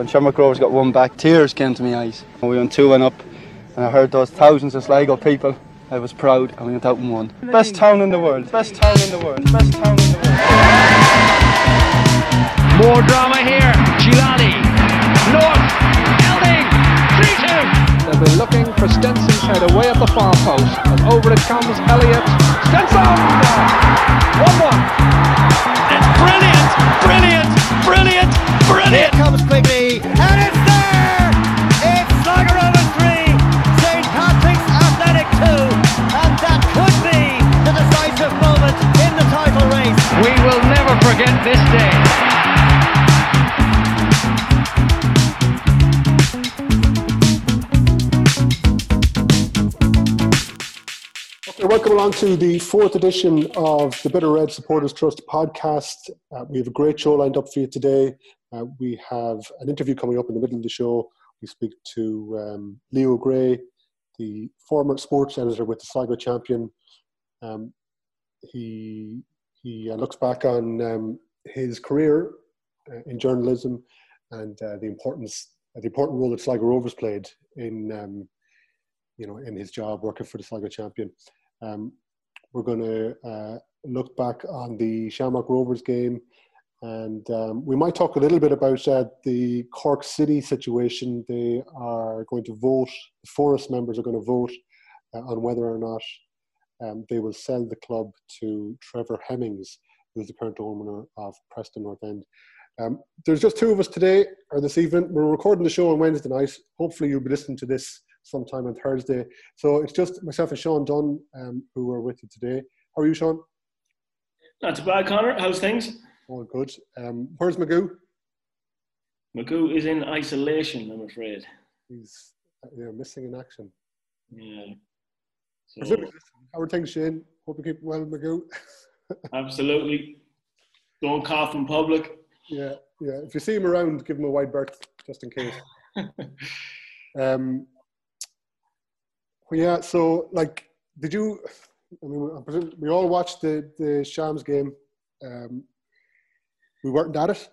when Shamrock Rovers got one back, tears came to my eyes. We went 2 1 up, and I heard those thousands of Sligo people. I was proud, and we went out and won. Best town in the world, best town in the world, best town in the world. More drama here. Gilani. North. Elding. 3 2. They'll be looking for Stenson's head away at the far post. And over it comes Elliott. Stenson! 1 1. It's brilliant, brilliant, brilliant, brilliant. Here comes Quigley. And it's there! It's Sligo Rovers 3. St. Patrick's Athletic 2. And that could be the decisive moment in the title race. We will never forget this day. Welcome along to the fourth edition of the Bit O'Red Supporters Trust podcast. Uh, we have a great show lined up for you today. Uh, we have an interview coming up in the middle of the show. We speak to um, Leo Gray, the former sports editor with the Sligo champion. Um, he he uh, looks back on um, his career uh, in journalism and uh, the importance the important role that Sligo Rovers played in um, you know in his job working for the Sligo champion. Um, we're going to uh, look back on the Shamrock Rovers game, and um, we might talk a little bit about uh, the Cork City situation. They are going to vote. The FORAS members are going to vote uh, on whether or not um, they will sell the club to Trevor Hemmings, who's the current owner of Preston North End. Um, there's just two of us today or this evening. We're recording the show on Wednesday night. Hopefully, you'll be listening to this sometime on Thursday. So it's just myself and Shaun Dunn um, who are with you today. How are you, Shaun? Not too bad, Conor. How's things? All good. Um, where's Magoo? Magoo is in isolation, I'm afraid. He's yeah, missing in action. Yeah. So, How are things, Shane? Hope you keep well, Magoo. absolutely. Don't cough in public. Yeah, yeah. If you see him around, give him a wide berth just in case. um, yeah, so like, did you? I mean, we all watched the the Shams game. Um, we weren't at it.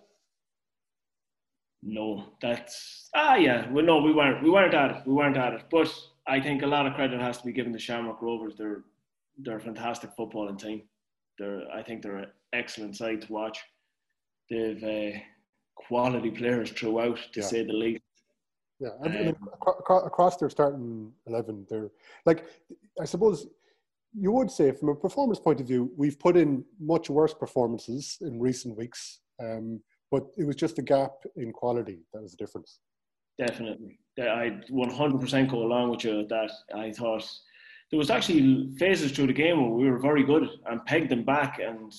No, that's ah yeah. Well, no, we weren't. We weren't at it. We weren't at it. But I think a lot of credit has to be given to Shamrock Rovers. They're they're a fantastic footballing team. They're I think they're an excellent side to watch. They've uh, quality players throughout, to yeah. say the least. Yeah, um, across, across their starting eleven, they're like I suppose you would say from a performance point of view, we've put in much worse performances in recent weeks, um, but it was just a gap in quality that was the difference. Definitely, I 100% go along with you. That I thought there was actually phases through the game where we were very good and pegged them back and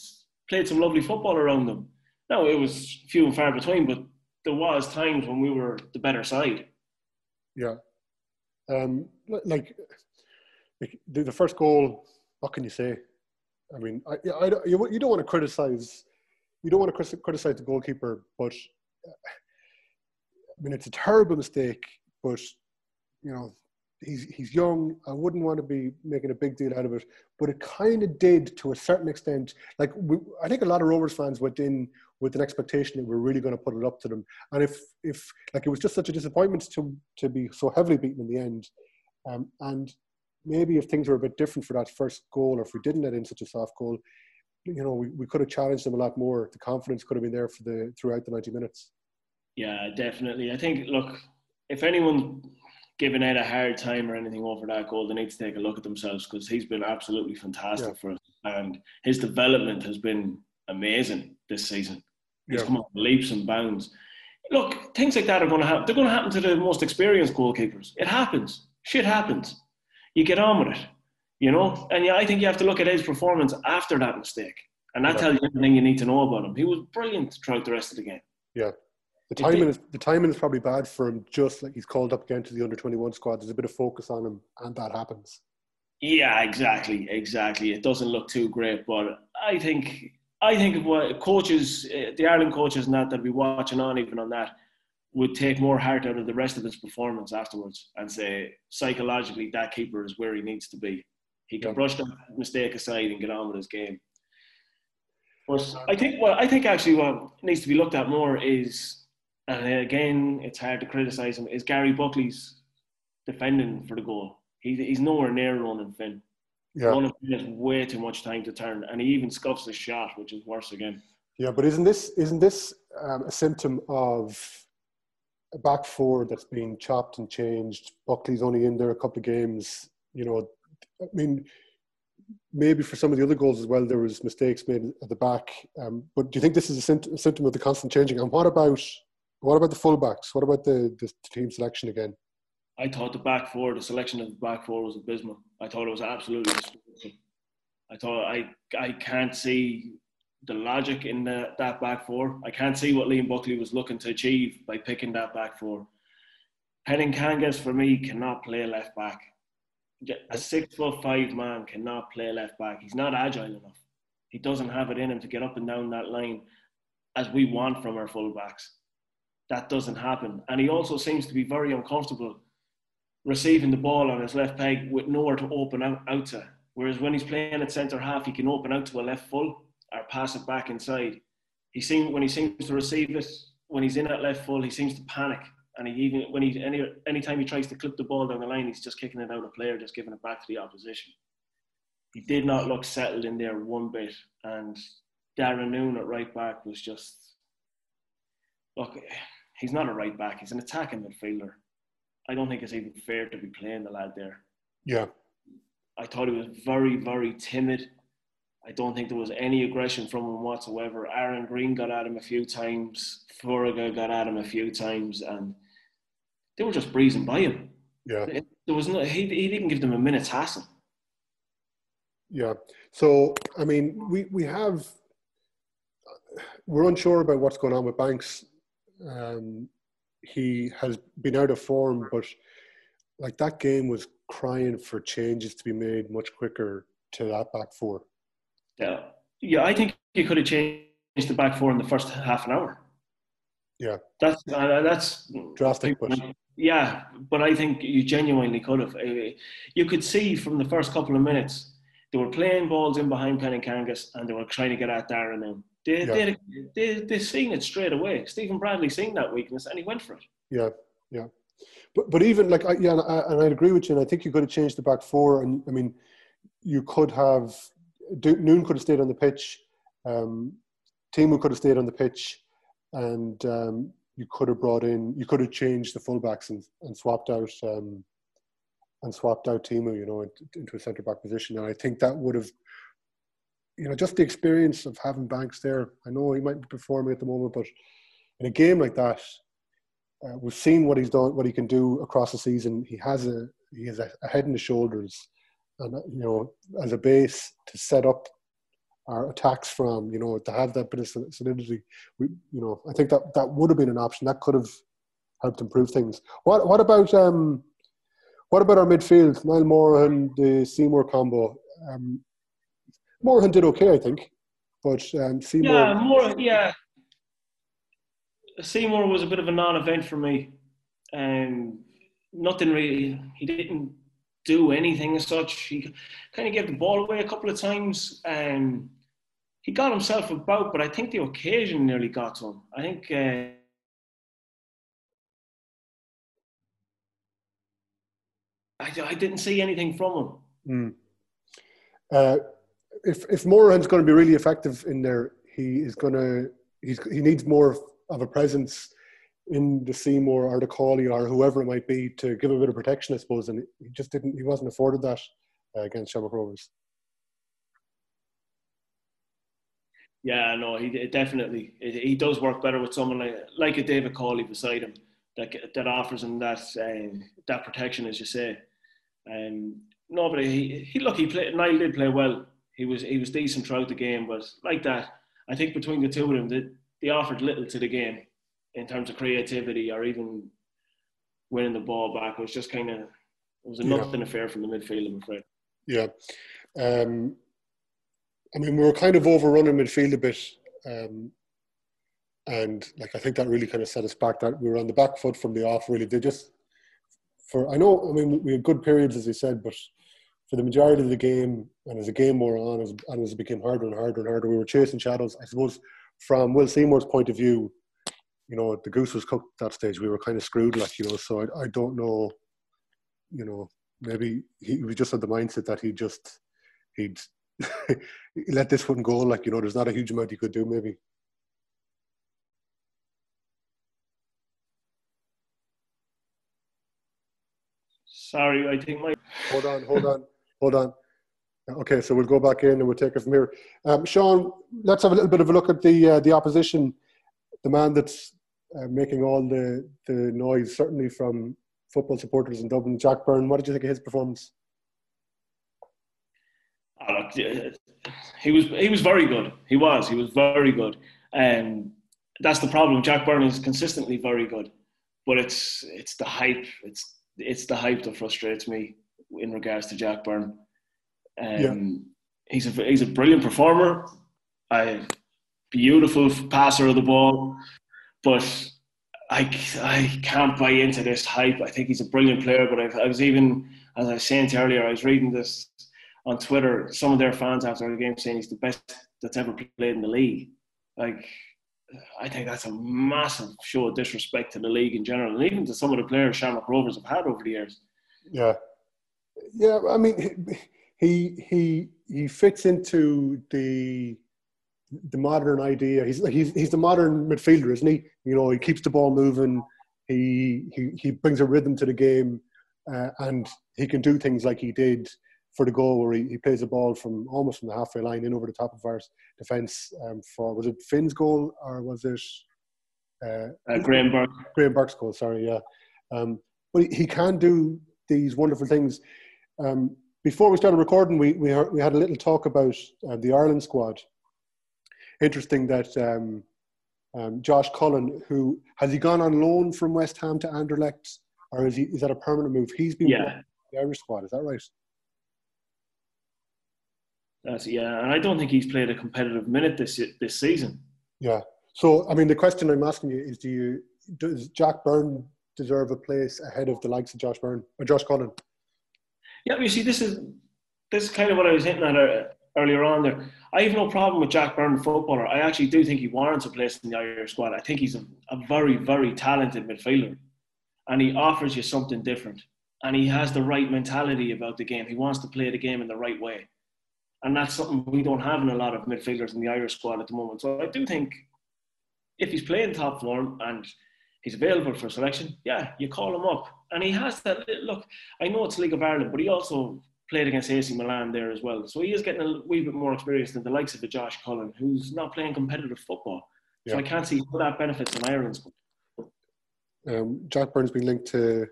played some lovely football around them. Now it was few and far between, but there was times when we were the better side. Yeah, um, like, like the, first goal. What can you say? I mean, I, I, you, you don't want to criticize. You don't want to criticize the goalkeeper, but I mean, it's a terrible mistake. But you know, he's he's young. I wouldn't want to be making a big deal out of it, but it kind of did to a certain extent. Like we, I think a lot of Rovers fans went in with an expectation that we're really going to put it up to them. And if if like it was just such a disappointment to to be so heavily beaten in the end, um, and maybe if things were a bit different for that first goal, or if we didn't let in such a soft goal, you know, we, we could have challenged them a lot more. The confidence could have been there for the throughout the ninety minutes. Yeah, definitely. I think look, if anyone giving Ed a hard time or anything over that goal, they need to take a look at themselves because he's been absolutely fantastic yeah. for us, and his development has been amazing this season. He's yeah. come up leaps and bounds. Look, things like that are going to happen. They're going to happen to the most experienced goalkeepers. It happens. Shit happens. You get on with it, you know. And yeah, I think you have to look at his performance after that mistake, and that yeah. tells you everything you need to know about him. He was brilliant throughout the rest of the game. Yeah, the timing is the timing is probably bad for him. Just like he's called up again to the under twenty one squad, there's a bit of focus on him, and that happens. Yeah, exactly, exactly. It doesn't look too great, but I think I think what coaches, uh, the Ireland coaches, and that that be watching on even on that would take more heart out of the rest of his performance afterwards and say psychologically that keeper is where he needs to be. He can brush that mistake aside and get on with his game. But I think what I think actually what needs to be looked at more is and again, it's hard to criticise him. Is Gary Buckley's defending for the goal? He, he's nowhere near running Finn. Yeah, Ronan has way too much time to turn, and he even scuffs his shot, which is worse again. yeah, but isn't this isn't this um, a symptom of a back four that's being chopped and changed? Buckley's only in there a couple of games. You know, I mean, maybe for some of the other goals as well, there was mistakes made at the back. Um, but do you think this is a, symptom, a symptom of the constant changing? And what about what about the fullbacks? What about the, the team selection again? I thought the back four, the selection of the back four was abysmal. I thought it was absolutely disgraceful. I thought I I can't see the logic in the, that back four. I can't see what Liam Buckley was looking to achieve by picking that back four. Henning Kangas for me cannot play left back. A six foot five man cannot play left back. He's not agile enough. He doesn't have it in him to get up and down that line as we want from our fullbacks. That doesn't happen. And he also seems to be very uncomfortable receiving the ball on his left peg with nowhere to open out, out to. Whereas when he's playing at centre half, he can open out to a left full or pass it back inside. He seems when he seems to receive it when he's in at left full, he seems to panic. And he even when he any anytime he tries to clip the ball down the line, he's just kicking it out of player, just giving it back to the opposition. He did not look settled in there one bit, and Darren Noon at right back was just look. He's not a right back; he's an attacking midfielder. I don't think it's even fair to be playing the lad there. Yeah, I thought he was very, very timid. I don't think there was any aggression from him whatsoever. Aaron Greene got at him a few times. Farrugia got at him a few times, and they were just breezing by him. yeah, There was no. He, he didn't give them a minute's hassle. yeah. So I mean, we we have we're unsure about what's going on with Banks. Um, he has been out of form, but like that game was crying for changes to be made much quicker to that back four. Yeah, yeah. I think he could have changed the back four in the first half an hour. Yeah, That's uh, that's drastic, but Yeah, but I think you genuinely could have. Uh, You could see from the first couple of minutes they were playing balls in behind Penn and Kangas and they were trying to get at Darren Noon. They, Yeah. they, they, they seen it straight away. Stephen Bradley seen that weakness and he went for it. Yeah, yeah. But but even like I, yeah, and I, and I agree with you. And I think you could have changed the back four. And I mean, you could have Noon could have stayed on the pitch. Um, Timu could have stayed on the pitch, and um, you could have brought in. You could have changed the fullbacks and, and swapped out um, and swapped out Timu. You know, into, into a centre back position. And I think that would have. You know, just the experience of having Banks there. I know he might be performing at the moment, but in a game like that, uh, we've seen what he's done, what he can do across the season. He has a he has a, head and shoulders, and uh, you know, as a base to set up our attacks from. You know, to have that bit of sol- solidity. We, you know, I think that that would have been an option. That could have helped improve things. What what about um, what about our midfield? Niall Morahan, the Seymour combo. Um, Morahan did okay, I think, but um, Seymour. Yeah, more. Yeah, Seymour was a bit of a non-event for me. Um, nothing really. He didn't do anything as such. He kind of gave the ball away a couple of times. Um, he got himself about, but I think the occasion nearly got to him. I think. Uh, I, I didn't see anything from him. Uh, if if Morahan's going to be really effective in there, he is going to he's he needs more of a presence in the Seymour or the Cawley or whoever it might be to give a bit of protection, I suppose. And he just didn't he wasn't afforded that uh, against Shamrock Rovers. Yeah, no, he it definitely it, he does work better with someone like like a David Cawley beside him that that offers him that uh, that protection, as you say. Um, no, but he, he look he played. Niall did play well. He was he was decent throughout the game, but like that, I think between the two of them, they, they offered little to the game in terms of creativity or even winning the ball back. It was just kind of it was a Yeah. nothing affair from the midfield. I'm afraid. Yeah. Um, I mean, we were kind of overrunning midfield a bit. Um, and like, I think that really kind of set us back that we were on the back foot from the off, really. They just, for, I know, I mean, we had good periods, as I said, but for the majority of the game, and as the game wore on, as, and as it became harder and harder and harder, we were chasing shadows. I suppose from Will Seymour's point of view, you know, the goose was cooked at that stage. We were kind of screwed, like you know. So I, I don't know, you know, maybe he was just had the mindset that he just he'd let this one go. Like you know, there's not a huge amount he could do. Maybe. Sorry, I think my. Hold on, hold on, hold on. Okay, so we'll go back in and we'll take it from here. Um, Shaun, let's have a little bit of a look at the uh, the opposition, the man that's uh, making all the the noise, certainly from football supporters in Dublin. Jack Byrne, what did you think of his performance? Oh, look, he was he was very good. He was he was very good, and um, that's the problem. Jack Byrne is consistently very good, but it's it's the hype. It's it's the hype that frustrates me in regards to Jack Byrne. Um, yeah. He's a he's a brilliant performer, a beautiful passer of the ball, but I, I can't buy into this hype. I think he's a brilliant player, but I've, I was even as I was saying earlier, I was reading this on Twitter. Some of their fans after the game saying he's the best that's ever played in the league. Like I think that's a massive show of disrespect to the league in general, and even to some of the players Shamrock Rovers have had over the years. Yeah, yeah. I mean, he he he fits into the the modern idea. He's he's he's the modern midfielder, isn't he? You know, he keeps the ball moving. He he he brings a rhythm to the game, uh, and he can do things like he did for the goal where he, he plays the ball from almost from the halfway line in over the top of our defence um, for was it Finn's goal or was it uh, uh, Graham Burke? Graham Burke's goal, sorry, yeah. Um, but he, he can do these wonderful things. Um, before we started recording, we we, heard, we had a little talk about uh, the Ireland squad. Interesting that um, um, Josh Cullen, who has he gone on loan from West Ham to Anderlecht, or is he is that a permanent move? He's been yeah. the Irish squad. Is that right? That's, yeah, and I don't think he's played a competitive minute this this season. Yeah. So, I mean, the question I'm asking you is: Do you does Jack Byrne deserve a place ahead of the likes of Josh Byrne or Josh Cullen? Yeah, you see, this is this is kind of what I was hinting at uh, earlier on. There, I have no problem with Jack Byrne, footballer. I actually do think he warrants a place in the Irish squad. I think he's a, a very, very talented midfielder, and he offers you something different. And he has the right mentality about the game. He wants to play the game in the right way and that's something we don't have in a lot of midfielders in the Irish squad at the moment. So I do think if he's playing top form and he's available for selection, yeah, you call him up. And he has that look. I know it's League of Ireland, but he also played against AC Milan there as well. So he is getting a wee bit more experience than the likes of a Josh Cullen, who's not playing competitive football. So. I can't see how that benefits in Ireland squad. Um, Jack Byrne's been linked to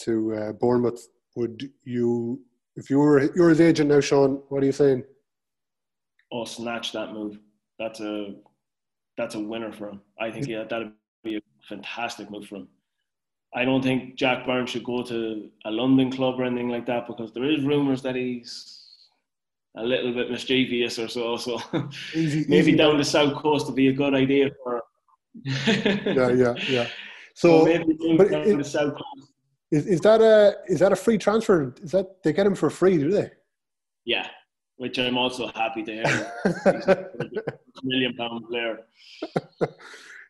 to uh, Bournemouth. Would you if you were you're his agent now, Shaun, what are you saying? Oh, snatch that move. That's a that's a winner for him. I think yeah, that'd be a fantastic move for him. I don't think Jack Byrne should go to a London club or anything like that because there is rumours that he's a little bit mischievous or so. So easy, maybe easy down the south coast would be a good idea for. yeah, yeah, yeah. So, so maybe down it, the south coast is, is that a is that a free transfer? Is that they get him for free? Do they? Yeah, which I'm also happy to hear. million pound player.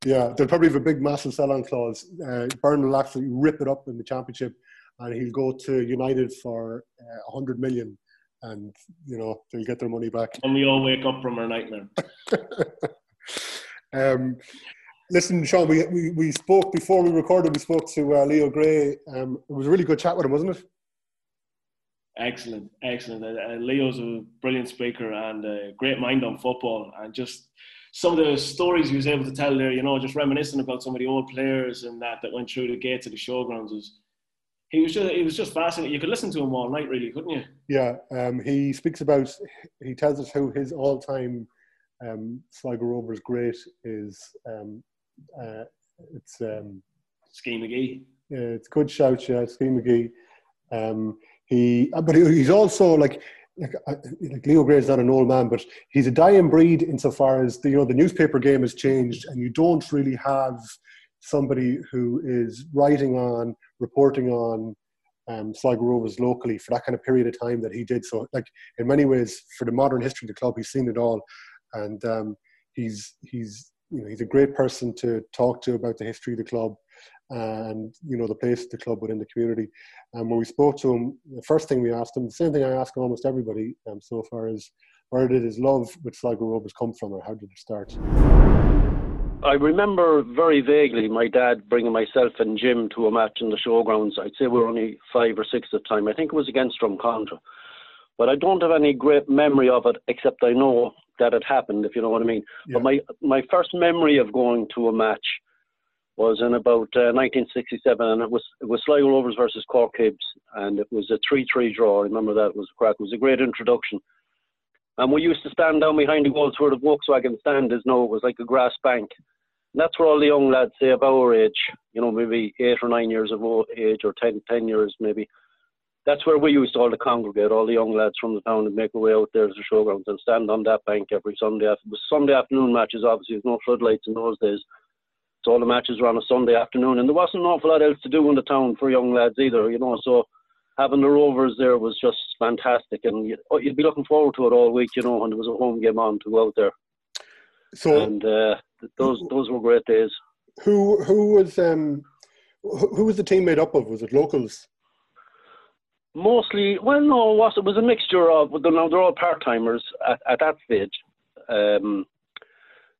Yeah, they'll probably have a big, massive sell-on clause. Uh, Byrne will actually rip it up in the championship, and he'll go to United for uh, a uh, hundred million, and you know they'll get their money back. And we all wake up from our nightmare. um, Listen, Shaun, we, we, we spoke before we recorded, we spoke to uh, Leo Gray. Um, it was a really good chat with him, wasn't it? Excellent, excellent. Uh, uh, Leo's a brilliant speaker and a great mind on football. And just some of the stories he was able to tell there, you know, just reminiscing about some of the old players and that that went through the gates of the showgrounds was. He was just, he was just fascinating. You could listen to him all night, really, couldn't you? Yeah, um, he speaks about, he tells us how his all-time um, Sligo Rovers great is um, uh, it's um, Ski McGee. Yeah, it's good shout, yeah, Ski McGee. Um, he, uh, but he's also like, like, uh, like Leo Gray is not an old man, but he's a dying breed insofar as the, you know the newspaper game has changed, and you don't really have somebody who is writing on, reporting on um, Sligo Rovers locally for that kind of period of time that he did. So, like in many ways, for the modern history of the club, he's seen it all, and um, he's he's you know he's a great person to talk to about the history of the club and you know the place the club within the community. And when we spoke to him, the first thing we asked him, the same thing I ask almost everybody um, so far, is where did his love with Sligo Rovers come from, or how did it start? I remember very vaguely my dad bringing myself and Jim to a match in the showgrounds. I'd say we were only five or six at the time. I think it was against Drumcondra. But I don't have any great memory of it, except I know that it happened, if you know what I mean. Yeah. But my, my first memory of going to a match was in about uh, 1967, and it was it was Sligo Rovers versus Cork Hibs, and it was a 3-3 draw. I remember that it was a crack. It was a great introduction. And we used to stand down behind the goals where the Volkswagen stand is now. It was like a grass bank. And that's where all the young lads, say of our age, you know, maybe eight or nine years of age or 10, 10 years maybe, that's where we used to all to congregate, all the young lads from the town and make our way out there to the showgrounds and stand on that bank every Sunday. It was Sunday afternoon matches, obviously, there's no floodlights in those days. So all the matches were on a Sunday afternoon, and there wasn't an awful lot else to do in the town for young lads either, you know. So having the Rovers there was just fantastic, and you'd, oh, you'd be looking forward to it all week, you know, when there was a home game on to go out there. So and uh, those those were great days. Who who was um who was the team made up of? Was it locals? Mostly, well, no, it was it was a mixture of. No, they're all part timers at, at that stage. Um,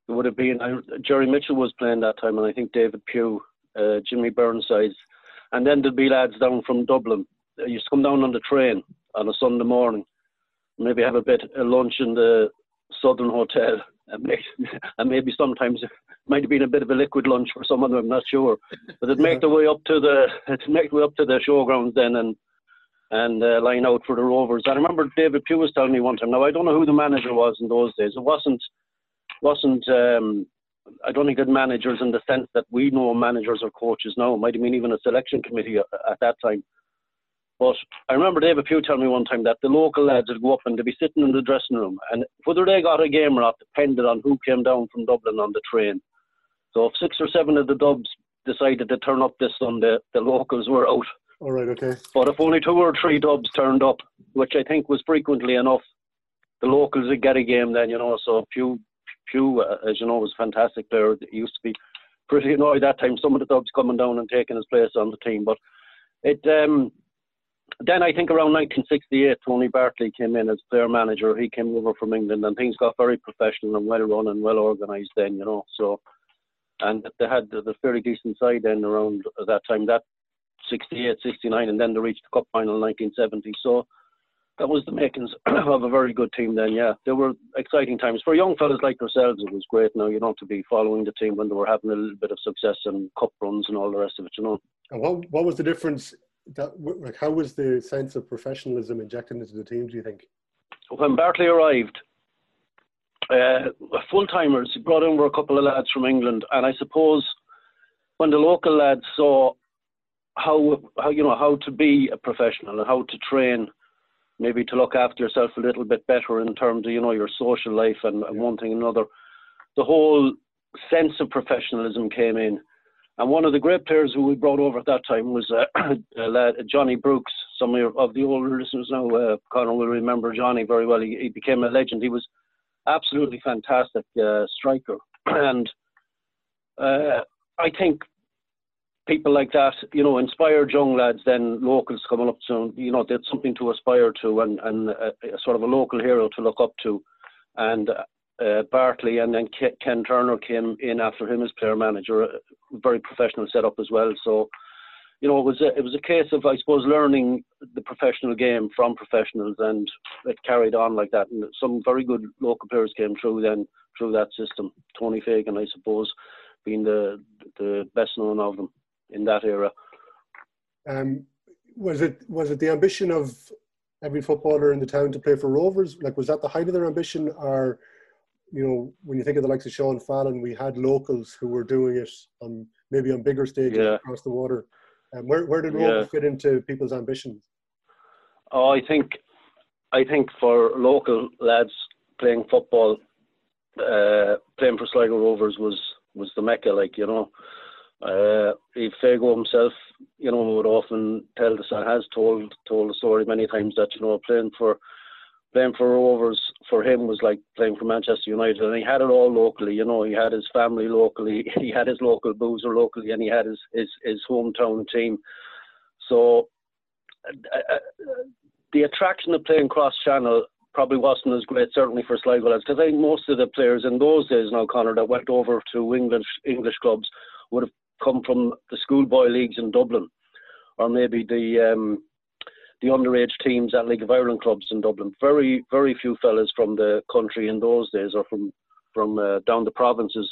it would have been Jerry Mitchell was playing that time, and I think David Pugh, uh, Jimmy Burnsides, and then there'd be lads down from Dublin. They used to come down on the train on a Sunday morning, maybe have a bit of lunch in the Southern Hotel, and, make, and maybe sometimes it might have been a bit of a liquid lunch for some of them. I'm not sure, but they'd make their way up to the they'd make their way up to the showgrounds then and and uh, line out for the Rovers. I remember David Pugh was telling me one time. Now I don't know who the manager was in those days. It wasn't wasn't um, I don't think good managers in the sense that we know managers or coaches now. It might have been even a selection committee at that time. But I remember David Pugh telling me one time that the local lads would go up and they'd be sitting in the dressing room, and whether they got a game or not depended on who came down from Dublin on the train. So if six or seven of the Dubs decided to turn up this Sunday, the locals were out. All right, okay. But if only two or three Dubs turned up, which I think was frequently enough, the locals would get a game then, you know. So Pugh Pugh, uh, as you know, was a fantastic player. He used to be pretty annoyed that time. Some of the Dubs coming down and taking his place on the team, but it. Um, then I think around 1968, Tony Bartley came in as player manager. He came over from England, and things got very professional and well run and well organised then, you know. So, and they had the, the fairly decent side then around that time. That 68, 69, and then they reached the cup final in 1970. So that was the makings of a very good team then, yeah. There were exciting times. For young fellas like yourselves, it was great now, you know, to be following the team when they were having a little bit of success and cup runs and all the rest of it, you know. And what, what was the difference? That, like, how was the sense of professionalism injected into the team, do you think? When Bartley arrived, uh, full timers brought over a couple of lads from England, and I suppose when the local lads saw how, how you know how to be a professional and how to train maybe to look after yourself a little bit better in terms of you know your social life and, and one thing and another. The whole sense of professionalism came in, and one of the great players who we brought over at that time was uh, Johnny Brooks. Some of the older listeners now, uh, Conor will remember Johnny very well. He, he became a legend. He was absolutely fantastic uh, striker, and uh, I think people like that, you know, inspired young lads, then locals coming up to, you know, they something to aspire to and, and a, a sort of a local hero to look up to. And uh, Bartley and then Ken Turner came in after him as player manager, very professional setup as well. So, you know, it was a, it was a case of, I suppose, learning the professional game from professionals, and it carried on like that. And some very good local players came through then through that system. Tony Fagan, I suppose, being the the best known of them in that era. Um, was it was it the ambition of every footballer in the town to play for Rovers? Like, was that the height of their ambition, or you know, when you think of the likes of Sean Fallon, we had locals who were doing it on maybe on bigger stages yeah. across the water. Um, where where did Rovers yeah. fit into people's ambitions? Oh, I think I think for local lads playing football, uh, playing for Sligo Rovers was was the mecca. Like you know, uh, Fago himself, you know, would often tell us and has told told the story many times that you know playing for playing for Rovers for him was like playing for Manchester United, and he had it all locally. You know, he had his family locally, he had his local boozer locally, and he had his his, his hometown team. So uh, uh, the attraction of playing cross channel probably wasn't as great, certainly for Sligo lads, because I think most of the players in those days now, Conor, that went over to English English clubs would have come from the schoolboy leagues in Dublin, or maybe the um, the underage teams at League of Ireland clubs in Dublin. Very very few fellas from the country in those days, or from from uh, down the provinces.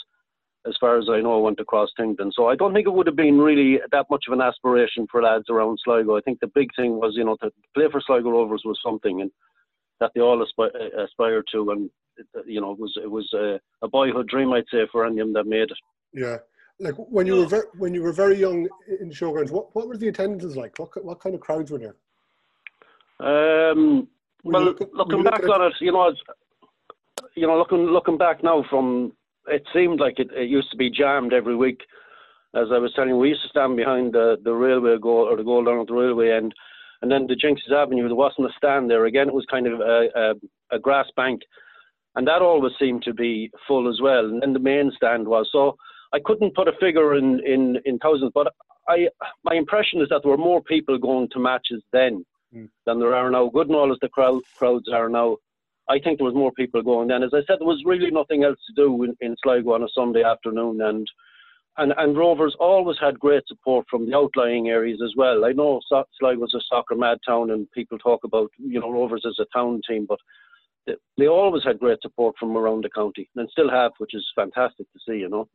As far as I know, went across England. So I don't think it would have been really that much of an aspiration for lads around Sligo. I think the big thing was, you know, to play for Sligo Rovers was something, and that they all aspi- aspire to. And you know, it was it was a, a boyhood dream, I'd say, for any of them that made it. Yeah, like when you were ver- when you were very young in showgrounds, what what were the attendances like? What what kind of crowds were there? Um, well, look at- looking back look at on it, you know, you know, looking looking back now, from it seemed like it, it used to be jammed every week. As I was telling you, we used to stand behind the, the railway goal or the goal down at the railway end, and then the Jinxes Avenue. There wasn't a stand there. Again, it was kind of a, a, a grass bank, and that always seemed to be full as well. And then the main stand was so. I couldn't put a figure in, in, in thousands, but I my impression is that there were more people going to matches then Mm. than there are now. Good and all as the crowd, crowds are now, I think there was more people going then. As I said, there was really nothing else to do in, in Sligo on a Sunday afternoon, and and and Rovers always had great support from the outlying areas as well. I know so- Sligo was a soccer mad town, and people talk about you know Rovers as a town team, but they, they always had great support from around the county, and still have, which is fantastic to see. You know.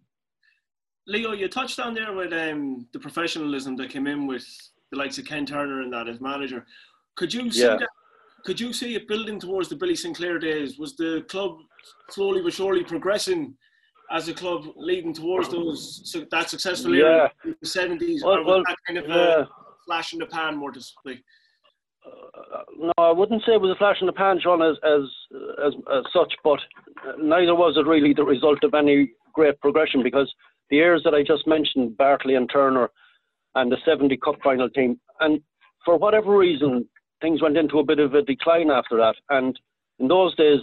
Leo, you touched on there with um, the professionalism that came in with the likes of Ken Turner and that as manager. Could you see Yeah. that? Could you see it building towards the Billy Sinclair days? Was the club slowly but surely progressing as a club, leading towards those that successful Yeah. era in the seventies, Well- or was well, that kind of yeah. a flash in the pan, more to speak? Uh, no, I wouldn't say it was a flash in the pan, Shaun, as as as, as such, but neither was it really the result of any great progression because the years that I just mentioned, Bartley and Turner, and the 70 Cup final team, and for whatever reason, things went into a bit of a decline after that. And in those days,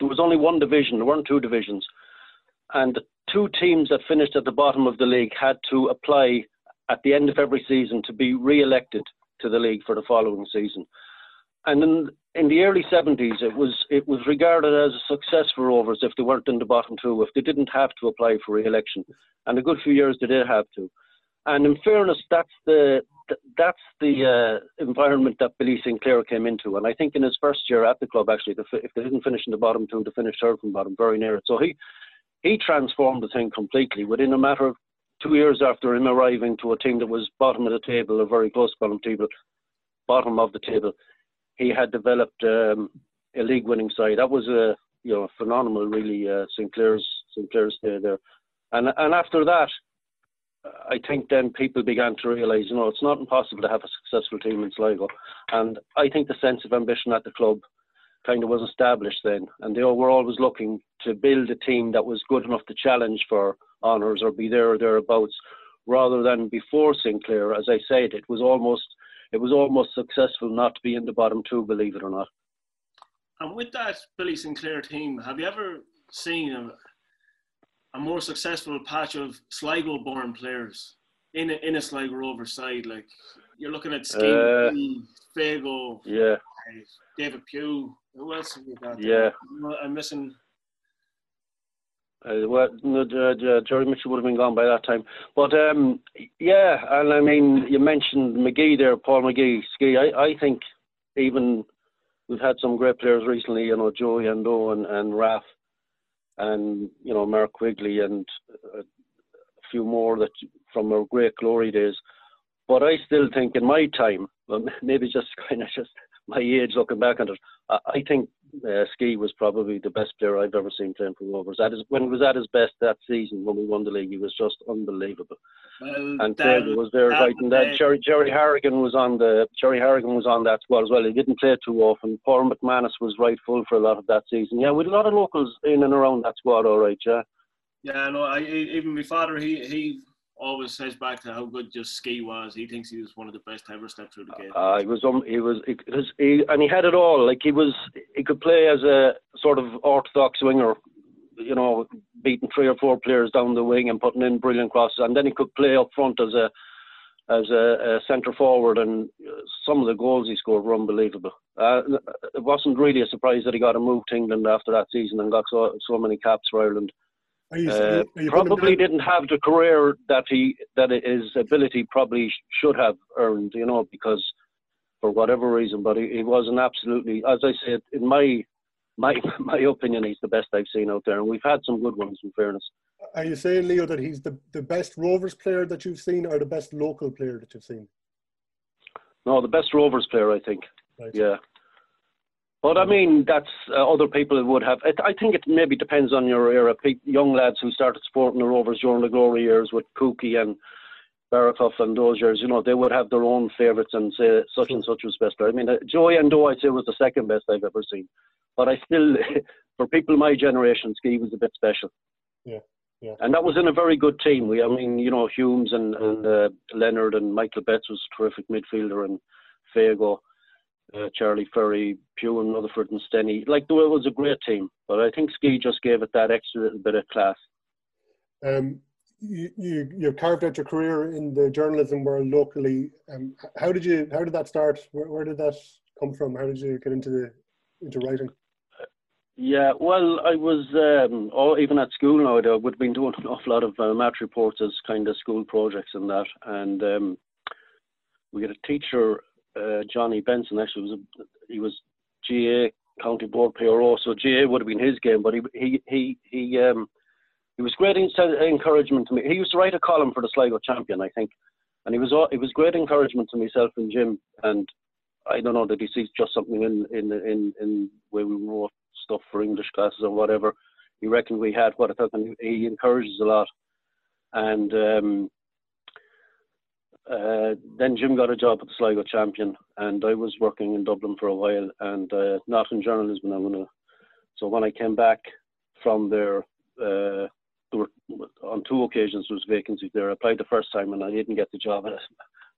there was only one division, there weren't two divisions, and the two teams that finished at the bottom of the league had to apply at the end of every season to be re-elected to the league for the following season. And in, in the early 70s, it was it was regarded as a success for Rovers if they weren't in the bottom two, if they didn't have to apply for re-election. And a good few years they did have to. And in fairness, that's the that's the uh, environment that Billy Sinclair came into. And I think in his first year at the club, actually, if they didn't finish in the bottom two, they finished third from bottom, very near it. So he he transformed the thing completely within a matter of two years after him arriving to a team that was bottom of the table, a very close bottom table, bottom of the table. He had developed um, a league-winning side. That was a you know phenomenal, really. Uh, Sinclair's Sinclair's stay there, and and after that, I think then people began to realise, you know, it's not impossible to have a successful team in Sligo, and I think the sense of ambition at the club kind of was established then, and they were always looking to build a team that was good enough to challenge for honours or be there or thereabouts, rather than before Sinclair. As I said, it was almost it was almost successful not to be in the bottom two, believe it or not. And with that Billy Sinclair team, have you ever seen a, a more successful patch of Sligo-born players in a, in a Sligo Rover side? Like you're looking at Skeet, Uh, Fago, Yeah, David Pugh. Who else have you got? Yeah. I'm missing. Uh, well, uh, uh, Jerry Mitchell would have been gone by that time. But um, yeah, and I mean, you mentioned McGee there, Paul McGee, ski. I, I think even we've had some great players recently, you know, Joey and and, and Raf, and you know, Mark Quigley and uh, a few more that from our great glory days. But I still think in my time, well, maybe just kind of just my age looking back on it, I, I think uh, Ski was probably the best player I've ever seen playing for Rovers. At his, when he was at his best that season when we won the league, he was just unbelievable. Well, And that- Craig was there that right, and that Jerry, Jerry Harrigan was on the Jerry Harrigan was on that squad as well. He didn't play too often. Paul McManus was right full for a lot of that season. Yeah, with a lot of locals in and around that squad, all right, yeah. Yeah, no. I, even my father, he he always says back to how good just ski was. He thinks he was one of the best ever step through the gate. Uh, he was um, he was he, was- he, and he had it all. Like he was, he could play as a sort of orthodox winger, you know, beating three or four players down the wing and putting in brilliant crosses, and then he could play up front as a as a, a centre forward, and some of the goals he scored were unbelievable. Uh, it wasn't really a surprise that he got a move to England after that season and got so so many caps for Ireland. Are you, Uh, are you probably didn't have the career that he that his ability probably should have earned, you know, because for whatever reason. But he, he was an absolutely, as I said, in my my my opinion, he's the best I've seen out there, and we've had some good ones. In fairness, Are you saying, Leo, that he's the, the best Rovers player that you've seen or the best local player that you've seen? no, the best Rovers player, I think. Right. Yeah. But I mean, that's uh, other people would have. It, I think it maybe depends on your era. Young lads who started supporting the Rovers during the glory years with Cookie and Barakoff and those years, you know, they would have their own favourites and say such and such was best player. I mean, uh, Joey Ndo, I'd say, was the second best I've ever seen. But I still, for people my generation, Ski was a bit special. Yeah, yeah. And that was in a very good team. We, I mean, you know, Humes and, and uh, Leonard and Michael Betts was a terrific midfielder and Fago, uh, Charlie Ferry, Pugh and Rutherford and Stenny. Like, it was a great team. But I think Ski just gave it that extra little bit of class. Um, you, you you carved out your career in the journalism world locally. Um, how did you how did that start? Where, where did that come from? How did you get into the into writing? Yeah, well, I was um, all, even at school now. I would have been doing an awful lot of uh, match reports as kind of school projects and that. And um, we had a teacher, uh, Johnny Benson. Actually, was a, he was GAA County Board PRO, so GAA would have been his game. But he he he he um, he was great encouragement to me. He used to write a column for the Sligo Champion, I think, and he was it was great encouragement to myself and Jim. And I don't know, did he see just something in in in in where we wrote stuff for English classes or whatever? He reckoned we had what I thought, and he encourages a lot. And um, uh, then Jim got a job at the Sligo Champion, and I was working in Dublin for a while, and uh, not in journalism. I'm gonna. So when I came back from there, uh, there were on two occasions there was vacancies there. I applied the first time and I didn't get the job.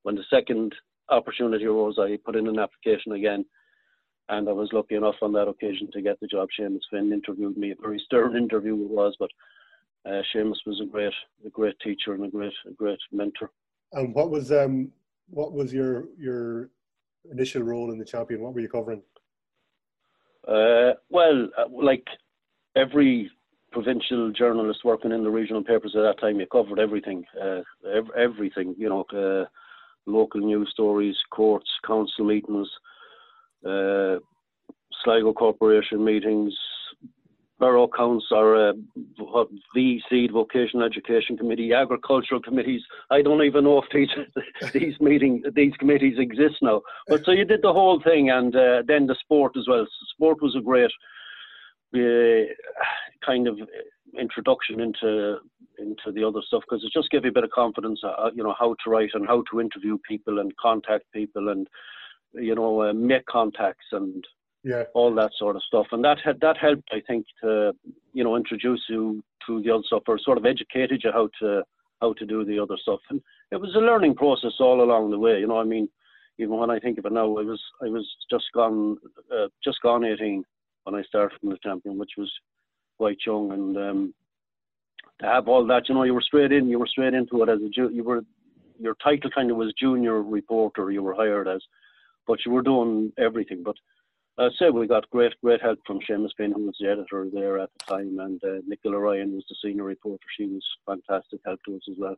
When the second opportunity arose, I put in an application again, and I was lucky enough on that occasion to get the job. Seamus Finn interviewed me. A very stern interview it was, but uh, Seamus was a great, a great teacher and a great, a great mentor. And what was um what was your your initial role in the champion? What were you covering? Uh, well, uh, like every provincial journalist working in the regional papers at that time, you covered everything, uh, ev- everything, you know, uh, local news stories, courts, council meetings, uh, Sligo Corporation meetings, borough council, or uh, VEC, Vocational Education Committee, agricultural committees. I don't even know if these these meeting these committees exist now. But so you did the whole thing, and uh, then the sport as well. Sport was a great uh, kind of introduction into into the other stuff because it just gave you a bit of confidence, uh, you know, how to write and how to interview people and contact people and you know uh, make contacts and Yeah, all that sort of stuff. And that had that helped, I think, to you know introduce you to the other stuff or sort of educated you how to how to do the other stuff. And it was a learning process all along the way. You know, I mean, even when I think of it now, I was I was just gone uh, just gone 18 when I started in the champion, which was quite young. And um, to have all that, you know, you were straight in. You were straight into it as a ju- you were your title kind of was junior reporter. You were hired as, but you were doing everything. But I said we got great, great help from Seamus Payne, who was the editor there at the time, and uh, Nicola Ryan was the senior reporter. She was fantastic help to us as well.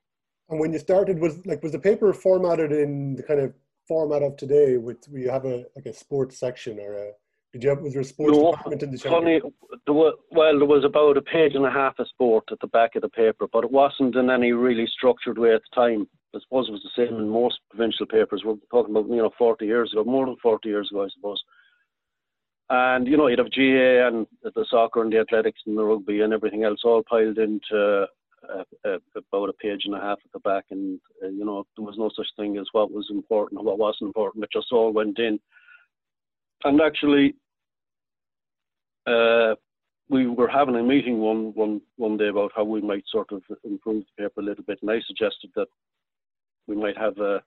and when you started, was like was the paper formatted in the kind of format of today? With where you have a like a sports section or a did you have was there a sports No, department in the? Funny, there was, well, there was about a page and a half of sport at the back of the paper, but it wasn't in any really structured way at the time. I suppose it was the same in most provincial papers. We're talking about you know 40 years ago, more than 40 years ago, I suppose. And you know, you'd have GAA and the soccer and the athletics and the rugby and everything else all piled into uh, uh, about a page and a half at the back, and uh, you know, there was no such thing as what was important or what wasn't important. It just all went in. And actually, uh, we were having a meeting one one one day about how we might sort of improve the paper a little bit, and I suggested that we might have a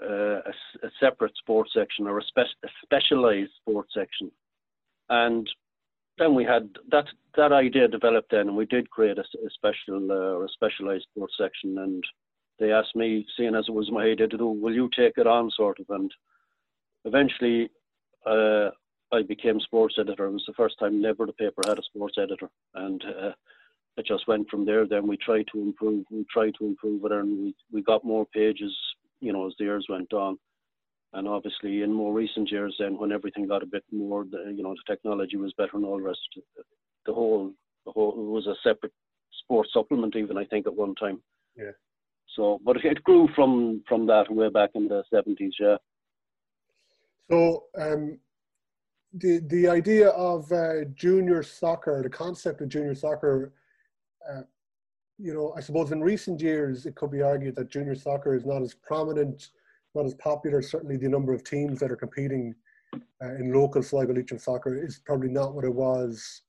a, a separate sports section or a, spe- a specialized sports section, and then we had that that idea developed then, and we did create a, a special uh, or a specialized sports section, and they asked me, seeing as it was my idea to do, will you take it on, sort of, and eventually. Uh, I became sports editor. It was the first time never the paper had a sports editor, and uh, it just went from there. Then we tried to improve. We tried to improve it, and we we got more pages, you know, as the years went on. And obviously, in more recent years, then when everything got a bit more, the, you know, the technology was better and all the rest. The whole, the whole it was a separate sports supplement, even I think at one time. Yeah. So, but it grew from from that way back in the seventies. Yeah. So, um, the the idea of uh, junior soccer, the concept of junior soccer, uh, you know, I suppose in recent years it could be argued that junior soccer is not as prominent, not as popular. Certainly, the number of teams that are competing uh, in local Sligo Leitrim soccer is probably not what it was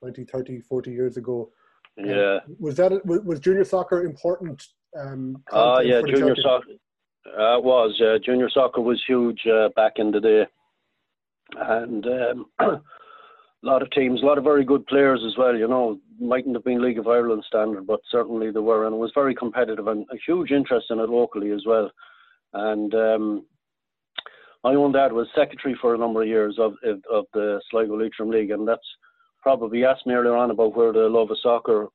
20, 30, 40 years ago. Um, yeah. was that was junior soccer important? Um, uh, yeah, junior soccer. Uh, was uh, junior soccer was huge uh, back in the day and um, a lot of teams, a lot of very good players as well. You know, mightn't have been League of Ireland standard, but certainly they were, and it was very competitive and a huge interest in it locally as well. And um, my own dad was secretary for a number of years of of the Sligo Leitrim League, and that's probably asked me earlier on about where the love of soccer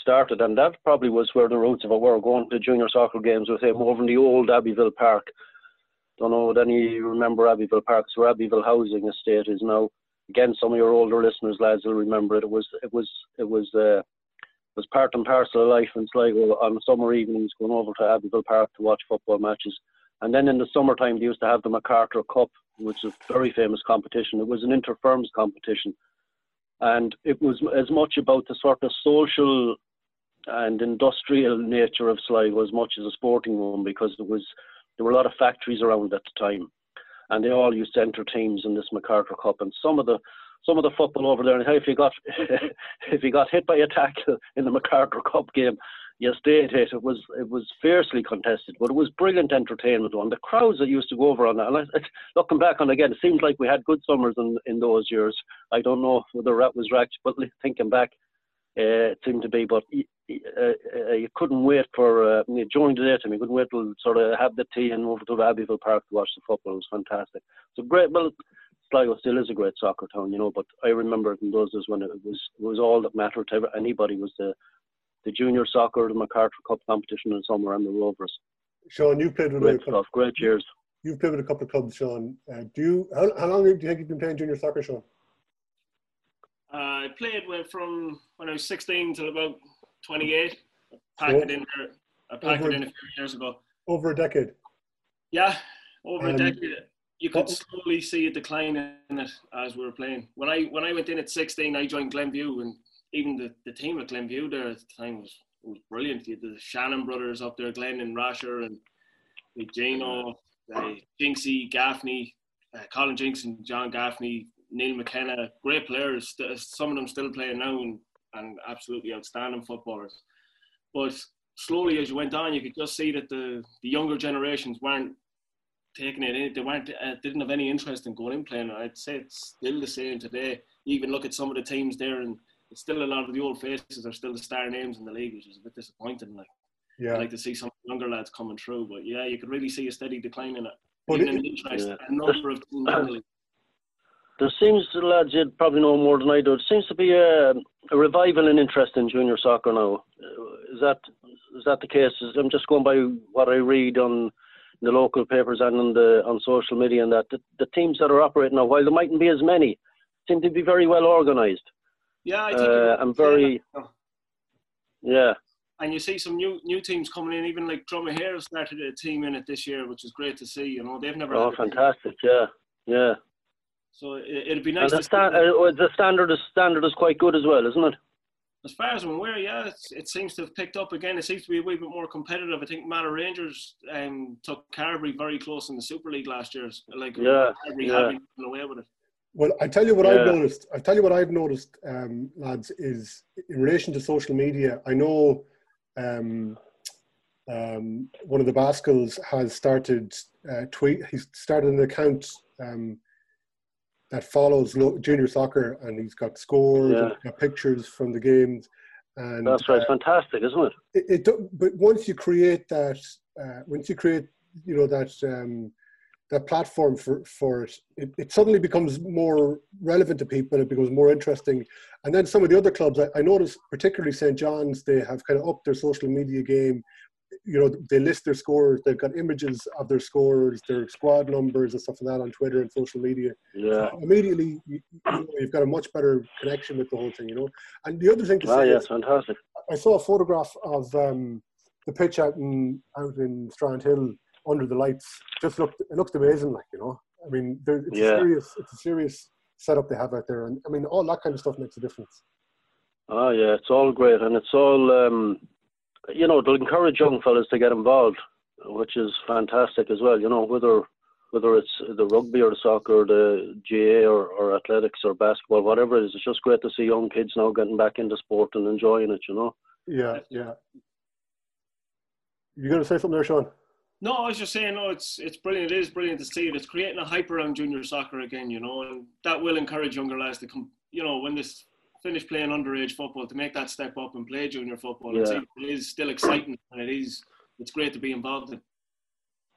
started, and that probably was where the roots of it were. Going to junior soccer games with him over in the old Abbeyville Park don't know would any remember Abbeyville Park, where Abbeyville Housing Estate is now. Again, some of your older listeners, lads, will remember it. It was it was it was uh, it was part and parcel of life in Sligo on summer evenings going over to Abbeyville Park to watch football matches. And then in the summertime, they used to have the MacArthur Cup, which is a very famous competition. It was an inter-firms competition. And it was as much about the sort of social and industrial nature of Sligo as much as a sporting one because it was there were a lot of factories around at the time, and they all used to enter teams in this MacArthur Cup. And some of the some of the football over there, and if you got if you got hit by a tackle in the MacArthur Cup game, you stayed hit. It was it was fiercely contested, but it was brilliant entertainment. And the crowds that used to go over on that. And I, looking back on again, it seems like we had good summers in in those years. I don't know whether that was right, but thinking back, uh, it seemed to be. But uh, uh, you couldn't wait for uh, during the daytime. You couldn't wait to sort of have the tea and move to Abbeyville Park to watch the football. It was fantastic. So great. Well, Sligo still is a great soccer town, you know. But I remember in those days when it was it was all that mattered to anybody was the the junior soccer, the MacArthur Cup competition in summer, and the Rovers. Shaun, you played with great a couple, stuff, great years. You've played with a couple of clubs, Shaun. Uh, do you? How, how long do you think you've been playing junior soccer, Shaun? Uh, I played with from when I was 16 till about 28. I packed it in there. I packed over, it in a few years ago. Over a decade. Yeah, over um, a decade. You could slowly see a decline in it as we were playing. When I when I went in at 16, I joined Glenview, and even the, the team at Glenview there at the time was was brilliant. You had the Shannon brothers up there, Glenn and Rasher, and Gino, uh, Jinxie, Gaffney, uh, Colin Jinx and John Gaffney, Neil McKenna, great players. Some of them still playing now and, and absolutely outstanding footballers. But slowly, as you went on, you could just see that the, the younger generations weren't taking it in. They weren't uh, didn't have any interest in going in playing. I'd say it's still the same today. You even look at some of the teams there, and it's still a lot of the old faces are still the star names in the league, which is a bit disappointing. Like, yeah. I'd like to see some younger lads coming through, but yeah, you could really see a steady decline in it. But even it, in interest, yeah. a number of teams in the league there seems, lads, you'd probably know more than I do. It seems to be a, a revival in interest in junior soccer now. Is that is that the case? I'm just going by what I read on the local papers and on the on social media, and that the, the teams that are operating now, while there mightn't be as many, seem to be very well organised. Yeah, I think. Uh, I'm very. Yeah. And you see some new new teams coming in, even like Dromahair started a team in it this year, which is great to see. You know, they've never. Oh, fantastic! Yeah, yeah. So it, would be nice. And the, sta- uh, the standard is standard is quite good as well, isn't it? As far as I'm aware, yeah, it seems to have picked up again. It seems to be a wee bit more competitive. I think Mallow Rangers um, took Carbury very close in the Super League last year. Like yeah, Carbury yeah. away with it. Well, I tell you what I've noticed. I tell you what I've noticed, um, lads, is in relation to social media. I know um, um, one of the Bascals has started uh, tweet. He's started an account um, that follows lo- junior soccer, and he's got scores, Yeah. got pictures from the games, and That's right. It's fantastic, isn't it? it, it but once you create that uh, once you create you know that um, that platform for for it, it it suddenly becomes more relevant to people it becomes more interesting and then some of the other clubs i, I noticed particularly st john's they have kind of upped their social media game you know they list their scores they've got images of their scores their squad numbers and stuff like that on twitter and social media Yeah. immediately you, you know, you've got a much better connection with the whole thing you know and the other thing to Ah, say yeah, is fantastic. I saw a photograph of um, the pitch out in out in Strand Hill under the lights. Just looked it looked amazing, like you know. I mean, it's Yeah. a serious it's a serious setup they have out there, and I mean, all that kind of stuff makes a difference. Oh yeah, it's all great, and it's all um, you know. It'll encourage young fellas to get involved, which is fantastic as well. You know, whether whether it's the rugby or the soccer, or the GAA or, or athletics or basketball, whatever it is, it's just great to see young kids now getting back into sport and enjoying it. You know. Yeah, yeah. You going to say something there, Shaun? No, I was just saying, no, it's it's brilliant. It is brilliant to see it. It's creating a hype around junior soccer again, you know, and that will encourage younger lads to come, you know, when this finish playing underage football to make that step up and play junior football. It's, Yeah. it is still exciting and it is it's great to be involved in.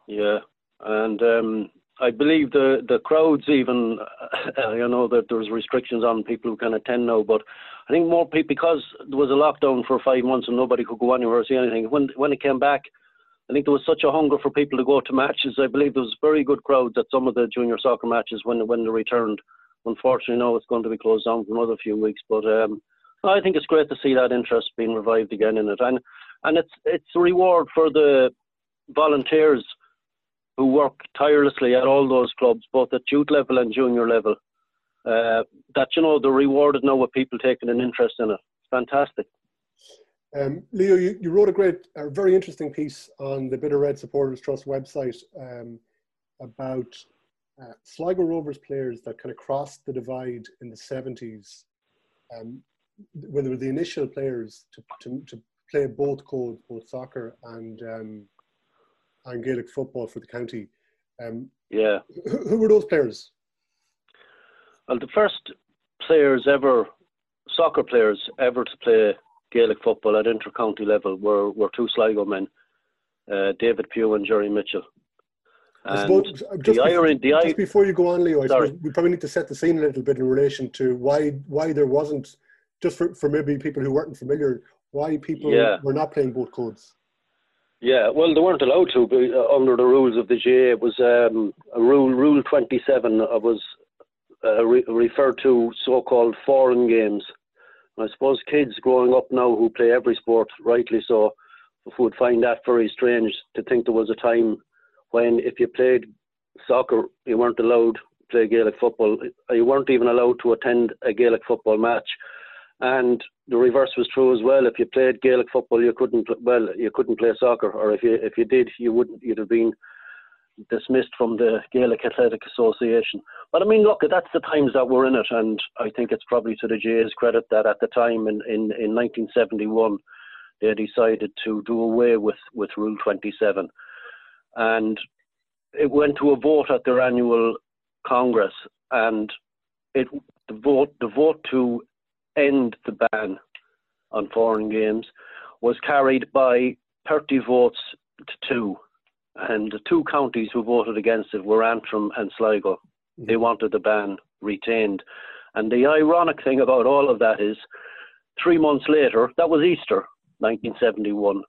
Yeah, and um, I believe the the crowds even, uh, you know, that there's restrictions on people who can attend now, but I think more people because there was a lockdown for five months and nobody could go anywhere or see anything. When when it came back, I think there was such a hunger for people to go to matches. I believe there was very good crowds at some of the junior soccer matches when when they returned. Unfortunately, now it's going to be closed down for another few weeks, but um, I think it's great to see that interest being revived again in it, and and it's it's a reward for the volunteers who work tirelessly at all those clubs, both at youth level and junior level. Uh, that you know they're rewarded now with people taking an interest in it. It's fantastic. Um, Leo, you, you wrote a great, a very interesting piece on the Bit O'Red Supporters Trust website um, about uh, Sligo Rovers players that kind of crossed the divide in the 70s, um, when they were the initial players to, to, to play both codes, both soccer and, um, and Gaelic football for the county. Um, Yeah. who, who were those players? Well, the first players ever, soccer players ever to play Gaelic football at inter-county level were, were two Sligo men, uh, David Pugh and Jerry Mitchell. I And suppose, uh, just, the before, the just before you go on, Leo, I Sorry. suppose we probably need to set the scene a little bit in relation to why why there wasn't just for, for maybe people who weren't familiar, why people Yeah. were not playing both codes. Yeah, well, they weren't allowed to uh, under the rules of the GAA. It was um, a rule, Rule 27, uh, was uh, re- referred to so-called foreign games. I suppose kids growing up now who play every sport, rightly so, would find that very strange to think there was a time when if you played soccer, you weren't allowed to play Gaelic football. You weren't even allowed to attend a Gaelic football match. And the reverse was true as well. If you played Gaelic football, you couldn't. Well, you couldn't play soccer, or if you if you did, you wouldn't. You'd have been dismissed from the Gaelic Athletic Association. But I mean, look, that's the times that we're in it, and I think it's probably to the GAA's credit that at the time in in, in 1971 they decided to do away with with Rule 27, and it went to a vote at their annual congress, and it the vote the vote to end the ban on foreign games was carried by 30 votes to two. And the two counties who voted against it were Antrim and Sligo. Mm-hmm. They wanted the ban retained. And the ironic thing about all of that is, three months later, that was Easter, 1971.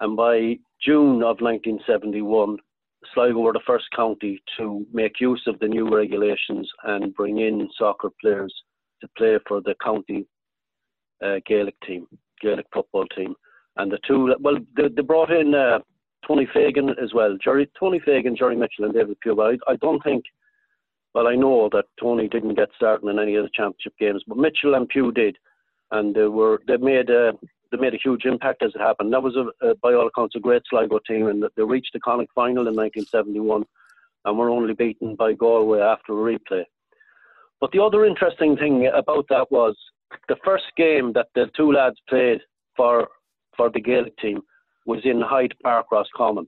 And by June of 1971, Sligo were the first county to make use of the new regulations and bring in soccer players to play for the county uh, Gaelic team, Gaelic football team. And the two, well, they, they brought in uh, Tony Fagan as well, Jerry, Tony Fagan, Jerry Mitchell, and David Pugh. I, I don't think, well, I know that Tony didn't get started in any of the championship games, but Mitchell and Pugh did, and they were they made a they made a huge impact as it happened. That was a, a by all accounts a great Sligo team, and they reached the Connacht final in 1971, and were only beaten by Galway after a replay. But the other interesting thing about that was the first game that the two lads played for for the Gaelic team was in Hyde Park, Roscommon.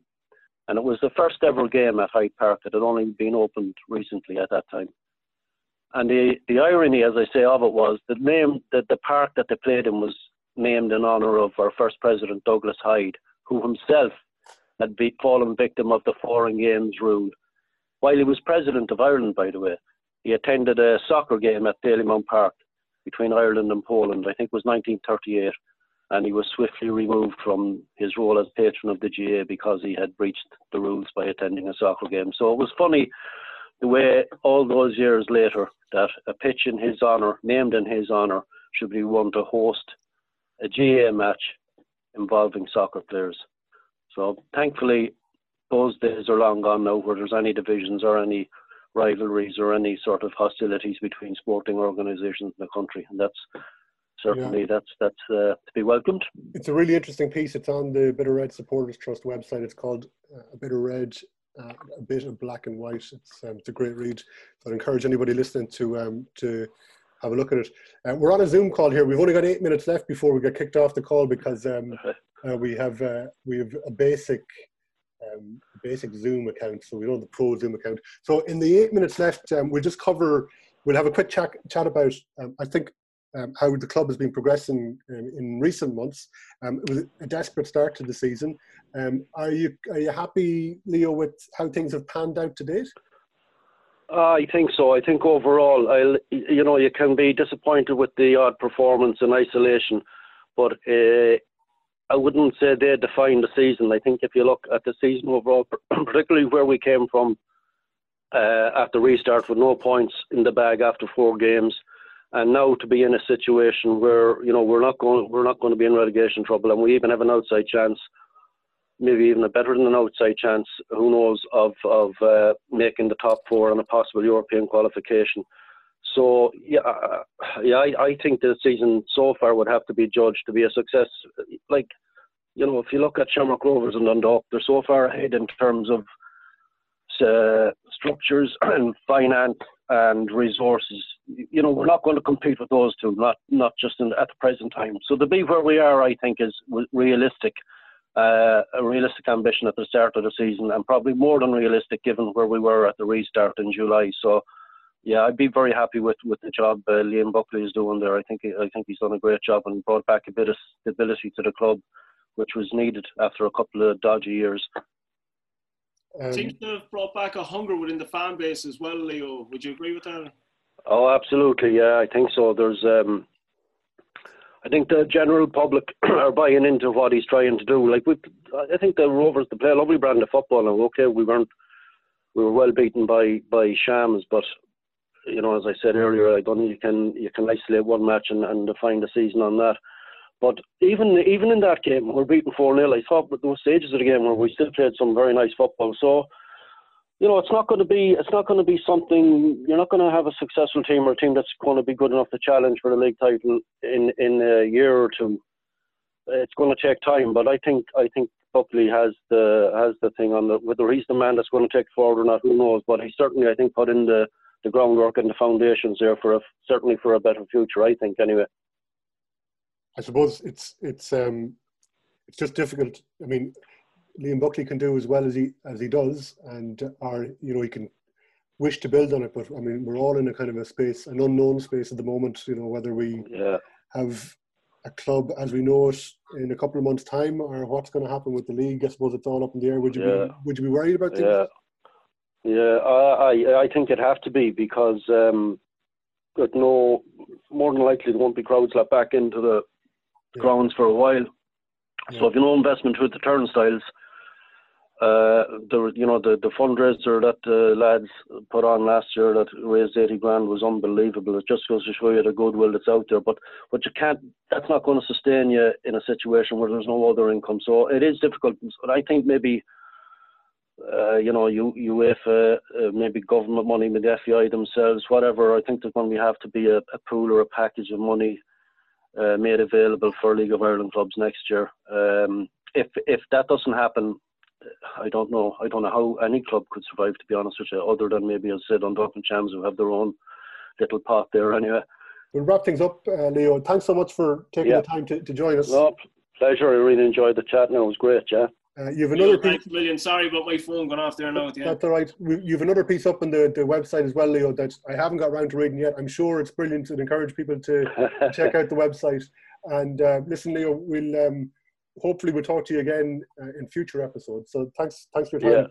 And it was the first ever game at Hyde Park that had only been opened recently at that time. And the, the irony, as I say, of it was the name that the park that they played in was named in honour of our first president, Douglas Hyde, who himself had be, fallen victim of the foreign games rule. While he was president of Ireland, by the way, he attended a soccer game at Dalymount Park between Ireland and Poland. I think it was 1938, and he was swiftly removed from his role as patron of the GAA because he had breached the rules by attending a soccer game. So it was funny the way all those years later that a pitch in his honour, named in his honour, should be one to host a GAA match involving soccer players. So thankfully, those days are long gone now where there's any divisions or any rivalries or any sort of hostilities between sporting organisations in the country, and that's certainly yeah. that's that's uh, to be welcomed. It's a really interesting piece. It's on the Bit O'Red Supporters Trust website. It's called uh, "A Bit of Red, uh, a Bit of Black and White." It's um, it's a great read. So I'd encourage anybody listening to um, to have a look at it. Uh, we're on a Zoom call here. We've only got eight minutes left before we get kicked off the call because um, uh, we have uh, we have a basic um, basic Zoom account, so we don't have the pro Zoom account. So in the eight minutes left, um, we'll just cover. We'll have a quick chat chat about. Um, I think um, how the club has been progressing in, in recent months. Um, it was a desperate start to the season. Um, are you are you happy, Leo, with how things have panned out to date? I think so. I think overall, I'll, you know, you can be disappointed with the odd performance in isolation, but uh, I wouldn't say they define the season. I think if you look at the season overall, particularly where we came from uh, after restart with no points in the bag after four games, and now to be in a situation where you know we're not going we're not going to be in relegation trouble, and we even have an outside chance, maybe even a better than an outside chance, who knows, of of uh, making the top four and a possible European qualification. So yeah, yeah, I, I think the season so far would have to be judged to be a success. Like, you know, if you look at Shamrock Rovers and Dundalk, they're so far ahead in terms of uh, structures and finance and resources. You know, we're not going to compete with those two, not not just in, at the present time. So to be where we are, I think, is realistic. Uh, a realistic ambition at the start of the season, and probably more than realistic given where we were at the restart in July. So yeah, I'd be very happy with, with the job uh, Liam Buckley is doing there. I think I think he's done a great job and brought back a bit of stability to the club, which was needed after a couple of dodgy years. Um, Seems to have brought back a hunger within the fan base as well, Leo. Would you agree with that? Oh, absolutely. Yeah, I think so. There's, um, I think the general public are buying into what he's trying to do. Like, we, I think the Rovers they play a lovely brand of football. And okay, we weren't, we were well beaten by by Shams, but you know, as I said earlier, I don't you can you can isolate one match and, and define the season on that. But even even in that game, we're beaten four 0 I thought with those stages of the game where we still played some very nice football. So, you know, it's not going to be it's not going to be something. You're not going to have a successful team or a team that's going to be good enough to challenge for the league title in in a year or two. It's going to take time, but I think I think Buckley has the has the thing on the whether he's the man that's going to take forward or not, who knows? But he certainly I think put in the the groundwork and the foundations there for a, certainly for a better future. I think anyway. I suppose it's it's um, it's just difficult. I mean, Liam Buckley can do as well as he as he does, and are you know he can wish to build on it. But I mean, we're all in a kind of a space, an unknown space at the moment. You know, whether we yeah. have a club as we know it in a couple of months' time, or what's going to happen with the league. I suppose it's all up in the air. Would you yeah. be Would you be worried about things? Yeah. Yeah, I I think it'd have to be because um, but no, more than likely there won't be crowds let back into the yeah. grounds for a while. Yeah. So if you know investment with the turnstiles, uh, the you know the the fundraiser that the lads put on last year that raised eighty grand was unbelievable. It just goes to show you the goodwill that's out there. But but you can't. That's not going to sustain you in a situation where there's no other income. So it is difficult. But I think maybe uh, you know, you UEFA, uh, maybe government money, maybe the FAI themselves, whatever. I think there's going to have to be a, a pool or a package of money uh, made available for League of Ireland clubs next year. Um, if if that doesn't happen, I don't know. I don't know how any club could survive, to be honest with you, other than maybe, as I said, Dundalk and Shams who have their own little pot there anyway. We'll wrap things up, uh, Leo. Thanks so much for taking Yeah. the time to, to join us. No, pleasure. I really enjoyed the chat. No, it was great. Yeah. Uh, you have another Leo, piece. thanks a million. Sorry about my phone going off there now at the end. That's all right. You have another piece up on the, the website as well, Leo, that I haven't got around to reading yet. I'm sure it's brilliant and encourage people to check out the website. And uh, listen, Leo, we'll um, hopefully we'll talk to you again uh, in future episodes. So thanks, thanks for your time. Yeah.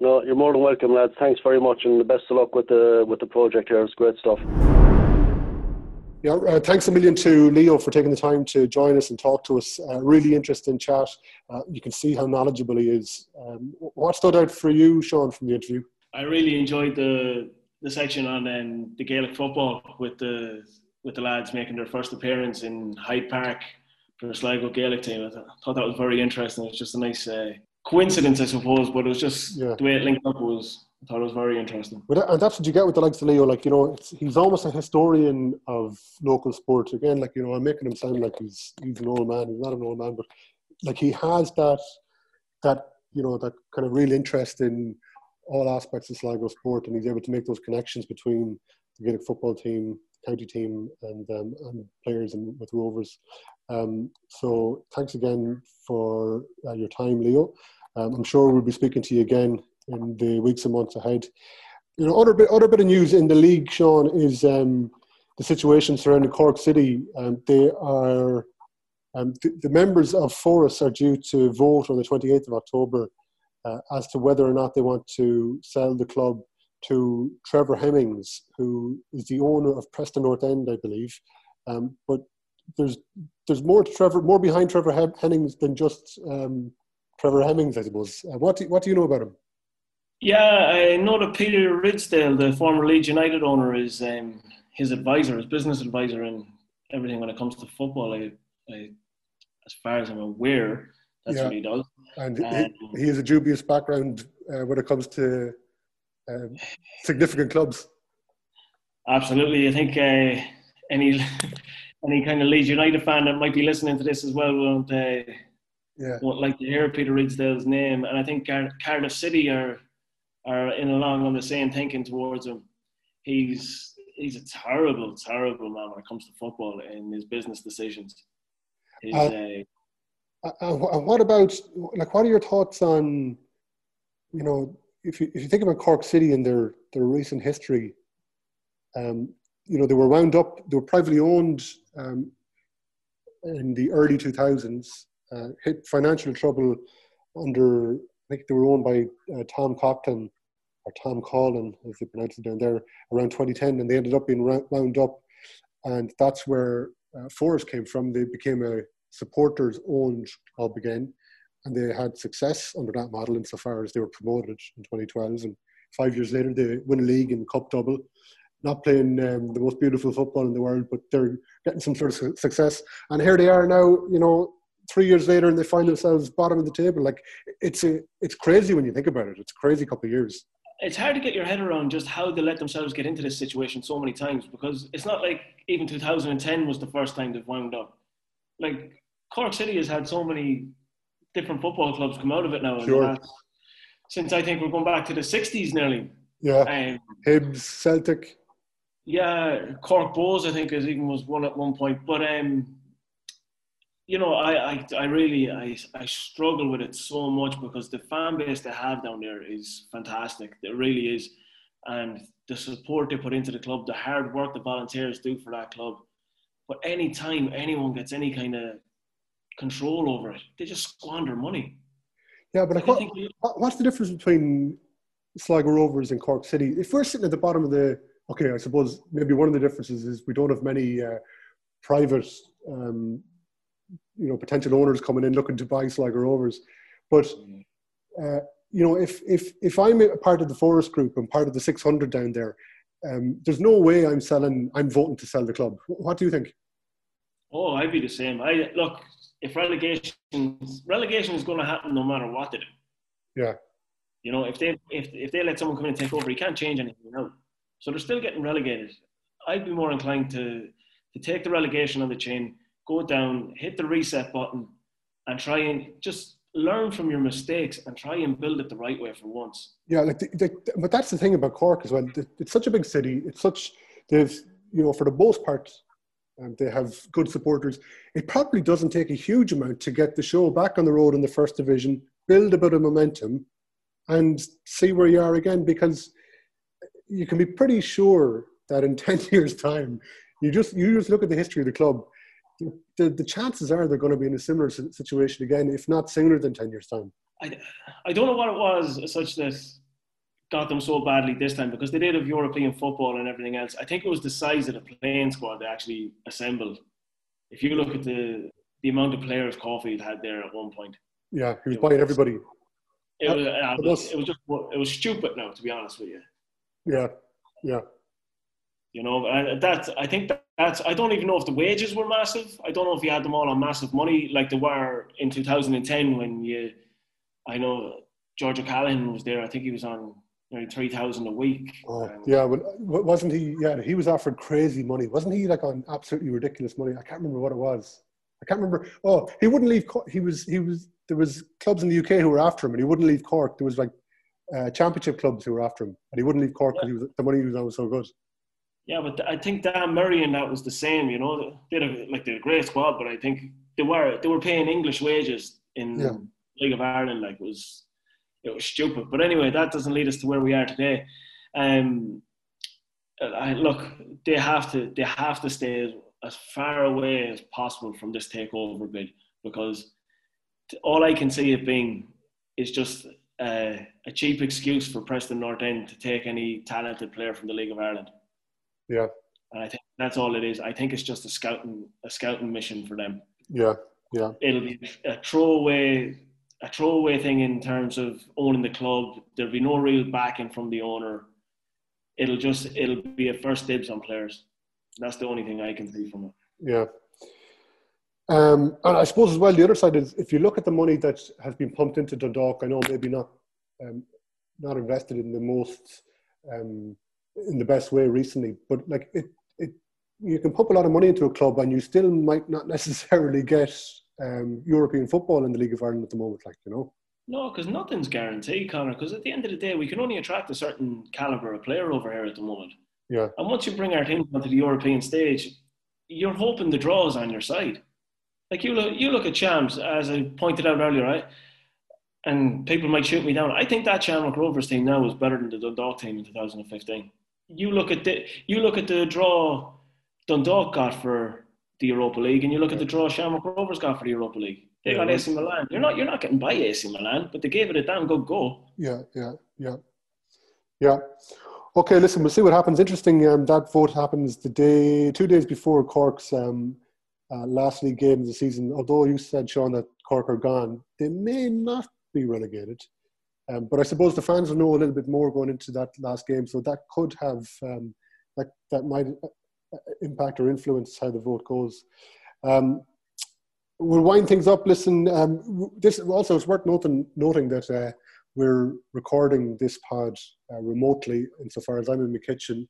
No, you're more than welcome, lads. Thanks very much, and the best of luck with the with the project here. It's great stuff. Yeah, uh, thanks a million to Leo for taking the time to join us and talk to us. Uh, really interesting chat. Uh, you can see how knowledgeable he is. Um, what stood out for you, Shaun, from the interview? I really enjoyed the the section on um, the Gaelic football with the with the lads making their first appearance in Hyde Park for the Sligo Gaelic team. I th- thought that was very interesting. It's just a nice uh, coincidence, I suppose, but it was just Yeah. the way it linked up was. I thought it was very interesting. That- and that's what you get with the likes of Leo. Like you know, it's, he's almost a historian of local sport. Again, like you know, I'm making him sound like he's he's an old man. He's not an old man, but like he has that that you know that kind of real interest in all aspects of Sligo sport, and he's able to make those connections between the Gaelic football team, county team, and um, and players and with Rovers. Um, so thanks again for uh, your time, Leo. Um, I'm sure we'll be speaking to you again in the weeks and months ahead. You know, other bit, other bit of news in the league, Shaun, is um, the situation surrounding Cork City. Um, they are um, the, the members of FORAS are due to vote on the 28th of October uh, as to whether or not they want to sell the club to Trevor Hemmings, who is the owner of Preston North End, I believe. Um, but there's there's more to Trevor, more behind Trevor Hemmings than just um, Trevor Hemmings, I suppose. Uh, what do, what do you know about him? Yeah, I know that Peter Ridsdale, the former Leeds United owner, is um, his advisor, his business advisor, and everything when it comes to football. I, I, as far as I'm aware, that's Yeah. what he does. And Um, he, he has a dubious background uh, when it comes to um, significant clubs. Absolutely, I think uh, any any kind of Leeds United fan that might be listening to this as well won't uh, Yeah, won't like to hear Peter Ridsdale's name, and I think Car- Cardiff City are are in along on the same thinking towards him. He's he's a terrible, terrible man when it comes to football and his business decisions. His, Uh, uh, Uh, And what about like what are your thoughts on you know if you if you think about Cork City and their their recent history, um, you know they were wound up they were privately owned um, in the early two thousands, uh, hit financial trouble under I think they were owned by uh, Tom Coughlan or Tom Collin as they pronounce it down there around 2010, and they ended up being wound up, and that's where uh, FORAS came from. They became a supporters owned club again, and they had success under that model insofar as they were promoted in 2012. And five years later, they win a league and cup double. Not playing um, the most beautiful football in the world, but they're getting some sort of success. And here they are now, you know, three years later, and they find themselves bottom of the table. Like it's a, it's crazy when you think about it. It's a crazy couple of years. it's hard to get your head around just how they let themselves get into this situation so many times because it's not like even 2010 was the first time they've wound up. Like Cork City has had so many different football clubs come out of it now. Sure. last- since I think we're going back to the 60s nearly. Yeah, Um, Hibs, Celtic. Yeah, Cork Bows, I think, is even was one at one point. But um, you know, I, I, I really, I, I struggle with it so much because the fan base they have down there is fantastic. It really is, and the support they put into the club, the hard work the volunteers do for that club. But any time anyone gets any kind of control over it, they just squander money. Yeah, but like, I think what- what's the difference between Sligo Rovers and Cork City? If we're sitting at the bottom of the, okay, I suppose maybe one of the differences is we don't have many uh, private, um, you know, potential owners coming in looking to buy Sligo Rovers. But uh, you know, if if if I'm a part of the FORAS Group and part of the 600 down there, um, there's no way I'm selling. I'm voting to sell the club. What do you think? Oh, I'd be the same. I look if relegation relegation is going to happen no matter what they do. Yeah. You know, if they if if they let someone come in and take over, you can't change anything now. So they're still getting relegated. I'd be more inclined to to take the relegation on the chin, go down, hit the reset button, and try and just learn from your mistakes and try and build it the right way for once. Yeah, like, the, the, but that's the thing about Cork as well. It's such a big city. It's such they've, you know, for the most part, um, they have good supporters. It probably doesn't take a huge amount to get the show back on the road in the first division, build a bit of momentum, and see where you are again. Because you can be pretty sure that in ten years' time, you just you just look at the history of the club. The, the chances are they're going to be in a similar situation again, if not sooner than ten years' time. I, I don't know what it was such that got them so badly this time because they did have European football and everything else. I think it was the size of the playing squad they actually assembled. If you look at the the amount of players Caulfield had there at one point. Yeah, he was buying everybody. It was, uh, it was, it was just it was stupid now, to be honest with you. Yeah, yeah. You know, and that's I think that's I don't even know if the wages were massive. I don't know if you had them all on massive money like they were in 2010 when you. I know George O'Callaghan was there. I think he was on nearly three thousand a week. Oh, um, yeah, but wasn't he? Yeah, he was offered crazy money. Wasn't he like on absolutely ridiculous money? I can't remember what it was. I can't remember. Oh, he wouldn't leave. He was. He was. There was clubs in the UK who were after him, and he wouldn't leave Cork. There was like uh, championship clubs who were after him, and he wouldn't leave Cork because yeah. the money he was on was so good. Yeah, but I think Dan Murray and that was the same. You know, they had like they're a great squad, but I think they were they were paying English wages in yeah. League of Ireland. Like it was it was stupid. But anyway, that doesn't lead us to where we are today. Um, I, look, they have to they have to stay as, as far away as possible from this takeover bid because all I can see it being is just a cheap excuse for Preston North End to take any talented player from the League of Ireland. Yeah, and I think that's all it is. I think it's just a scouting a scouting mission for them. Yeah, yeah. It'll be a throwaway a throwaway thing in terms of owning the club. There'll be no real backing from the owner. It'll just it'll be a first dibs on players. That's the only thing I can see from it. Yeah. Um, and I suppose as well, the other side is if you look at the money that has been pumped into Dundalk, I know maybe not um, not invested in the most um, in the best way recently, but like it, it, you can pump a lot of money into a club and you still might not necessarily get um, European football in the League of Ireland at the moment, like you know. No, because nothing's guaranteed, Conor. Because at the end of the day, we can only attract a certain caliber of player over here at the moment. Yeah. And once you bring our team onto the European stage, you're hoping the draw is on your side. Like you look, you look at Shams, as I pointed out earlier, right? And people might shoot me down. I think that Shamrock Rovers team now is better than the Dundalk team in 2015. You look at the, you look at the draw Dundalk got for the Europa League, and you look at the draw Shamrock Rovers got for the Europa League. They got AC Milan. You're not you're not getting by AC Milan, but they gave it a damn good go. Yeah, yeah, yeah, yeah. Okay, listen, we'll see what happens. Interesting. Um, that vote happens the day, two days before Cork's um, uh, last league game of the season. Although you said, Shaun, that Cork are gone, they may not be relegated. Um, but I suppose the fans will know a little bit more going into that last game, so that could have um, that that might impact or influence how the vote goes. Um, we'll wind things up. Listen, um, this also it's worth noting, noting that uh, we're recording this pod uh, remotely, insofar as I'm in the kitchen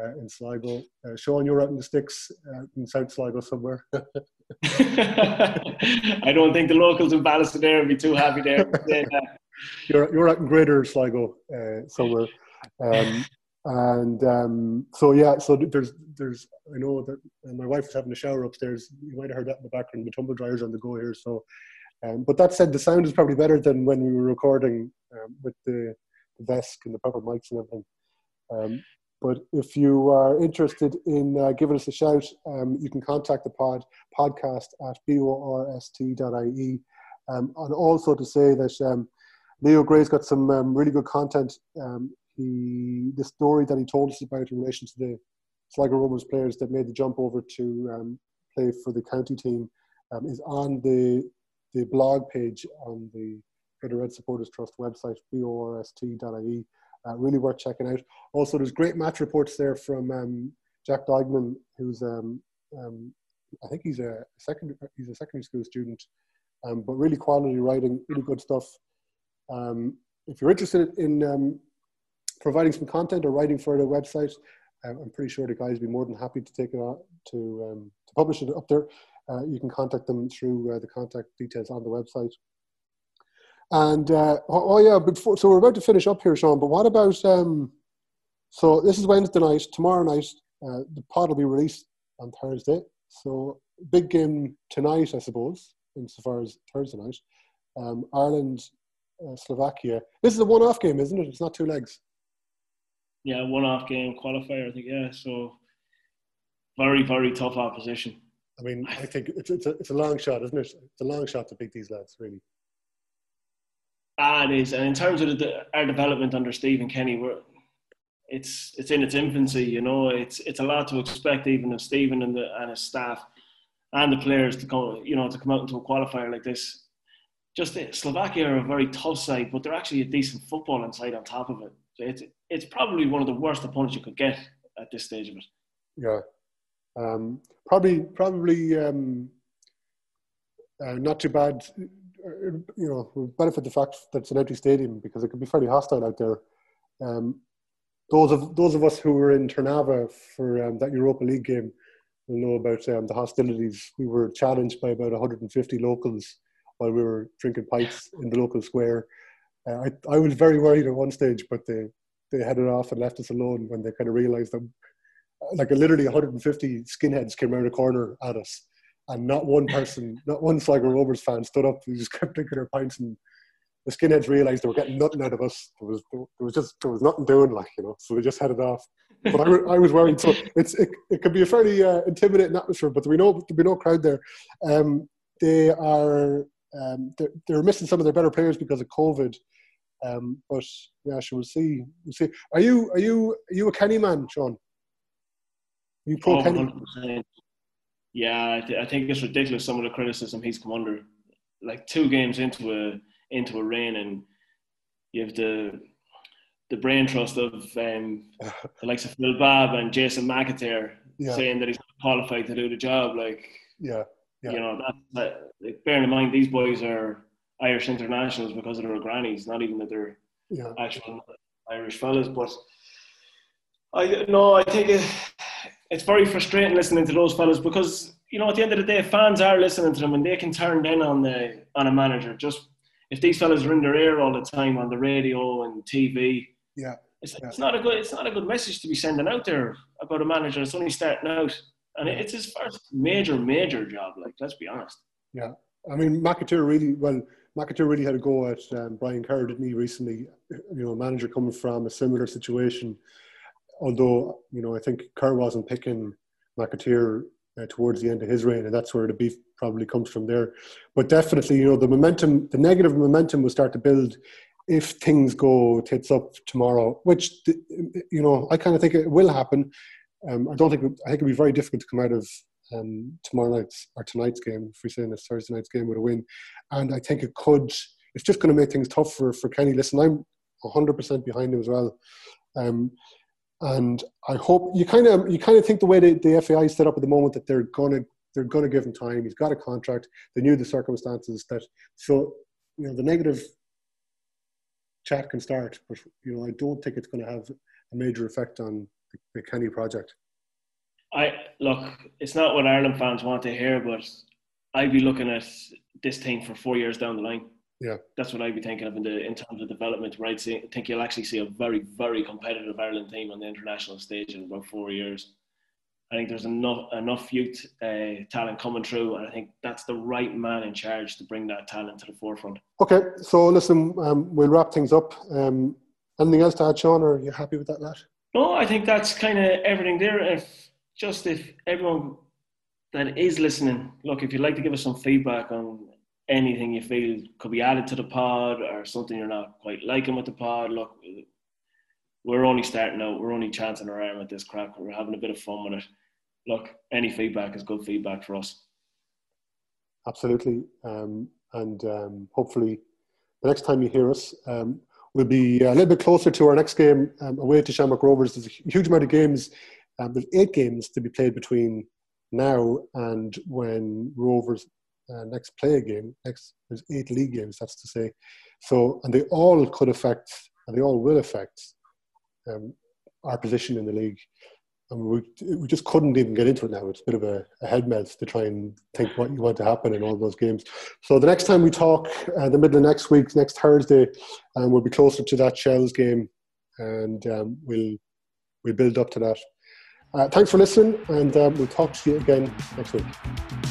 uh, in Sligo. Uh, Shaun, you're out in the sticks uh, in South Sligo somewhere. I don't think the locals in Ballystonea would be too happy there. you're you're out in Greater Sligo uh, somewhere. Um, and um, so yeah, so there's there's I know that my wife was having a shower upstairs. You might have heard that in the background. The tumble dryer's on the go here. So, um, but that said, the sound is probably better than when we were recording um, with the, the desk and the proper mics and everything. Um, but if you are interested in uh, giving us a shout, um, you can contact the pod podcast at borst.ie. Um, and also to say that um, Leo Gray's got some um, really good content um, he the story that he told us about in relation to the Sligo Rovers players that made the jump over to um, play for the county team um, is on the the blog page on the Bit O'Red Supporters Trust website, borst.ie. Uh, really worth checking out. Also, there's great match reports there from um, Jack Dogman, who's um, um, I think he's a second he's a secondary school student, um, but really quality writing, really good stuff. Um, if you're interested in um, providing some content or writing for the website, I'm pretty sure the guys will be more than happy to take it on to, to publish it up there. Uh, you can contact them through uh, the contact details on the website. And uh, oh, oh, yeah, before, so we're about to finish up here, Shaun. But what about? Um, so this is Wednesday night. Tomorrow night, Uh, the pod will be released on Thursday, so big game tonight, I suppose, insofar as Thursday night. Um, Ireland, uh, Slovakia. This is a one-off game, isn't it? It's not two legs. Yeah, one-off game qualifier, I think. Yeah, so very, very tough opposition. I mean, I think it's, it's, a, it's a long shot, isn't it? It's a long shot to beat these lads, really. Ah, it is. And in terms of the, our development under Stephen Kenny, we're, it's it's in its infancy. You know, it's it's a lot to expect even of Stephen and the and his staff and the players to come. You know, to come out into a qualifier like this. Just Slovakia are a very tough side, but they're actually a decent footballing side on top of it. So it's it's probably one of the worst opponents you could get at this stage of it. Yeah, um, probably probably um, uh, not too bad you know, benefit the fact that it's an empty stadium because it could be fairly hostile out there. Um, those of those of us who were in Trnava for um, that Europa League game will know about um, the hostilities. We were challenged by about 150 locals while we were drinking pints in the local square. Uh, I, I was very worried at one stage, but they, they headed off and left us alone when they kind of realised that, like, literally 150 skinheads came around a corner at us and not one person, not one Sligo Rovers fan stood up. They just kept drinking their pints, and the skinheads realised they were getting nothing out of us. There was there was just there was nothing doing, like you know. So they just headed off. But I, I was worried. So it's it, it could be a fairly uh, intimidating atmosphere. But we know there'll be no crowd there. Um, they are um, they're, they're missing some of their better players because of COVID. Um, but yeah, so we'll see. We'll see. Are you are you are you a Kenny man, Shaun? Are you pro Oh, Kenny? 100%. Yeah, I, th- I think it's ridiculous some of the criticism he's come under. Like two games into a into a reign, and you have the the brain trust of um, the likes of Phil Babb and Jason McAteer Yeah. saying that he's not qualified to do the job. Like Yeah, yeah. you know, that, that like, bearing in mind these boys are Irish internationals because of their grannies, not even that they're yeah. actual Irish fellas. But I no, I think it, it's very frustrating listening to those fellas because you know at the end of the day, fans are listening to them and they can turn in on the on a manager. Just if these fellas are in their ear all the time on the radio and TV, Yeah, it's, Yeah. it's not a good it's not a good message to be sending out there about a manager that's only starting out. And it- it's his first major, major job. Like, let's be honest. Yeah, I mean McAteer really well. McAteer really had a go at um, Brian Kerr, didn't he? Recently, you know, a manager coming from a similar situation. Although you know, I think Kerr wasn't picking McAteer uh, towards the end of his reign, and that's where the beef probably comes from there. But definitely, you know, the momentum, the negative momentum will start to build if things go tits up tomorrow. Which you know, I kind of think it will happen. Um, I don't think I think it'd be very difficult to come out of um, tomorrow night's or tonight's game, if we're saying this Thursday night's game with a win. And I think it could, it's just going to make things tough for, for Kenny. Listen, I'm 100% behind him as well. Um, and I hope you kind of you kind of think the way the, the FAI is set up at the moment that they're gonna they're gonna give him time. He's got a contract. They knew the circumstances that so you know the negative chat can start, but you know I don't think it's going to have a major effect on the, the Kenny project. I look, it's not what Ireland fans want to hear, but I'd be looking at this team for four years down the line. Yeah. That's what I'd be thinking of in the in terms of development. Right, I think you'll actually see a very, very competitive Ireland team on the international stage in about four years. I think there's enough enough youth uh, talent coming through, and I think that's the right man in charge to bring that talent to the forefront. Okay, so listen, um, we'll wrap things up. Um, anything else to add, Shaun, or are you happy with that, lad? No, I think that's kind of everything there. If just if everyone that is listening, look, if you'd like to give us some feedback on anything you feel could be added to the pod or something you're not quite liking with the pod, look, we're only starting out. We're only chancing our arm at this crack. We're having a bit of fun with it. Look, any feedback is good feedback for us. Absolutely. Um, and um, hopefully, the next time you hear us, um, we'll be a little bit closer to our next game um, away to Shamrock Rovers. There's a huge amount of games. Um, there's eight games to be played between now and when Rovers uh, next play a game. Next, there's eight league games. That's to say. So, and they all could affect, and they all will affect um, our position in the league. And we, we just couldn't even get into it now. It's a bit of a, a head melt to try and think what you want to happen in all those games. So the next time we talk, uh, the middle of next week, next Thursday, um, we'll be closer to that Shells game, and um, we'll we'll build up to that. Uh, thanks for listening, and um, we'll talk to you again next week.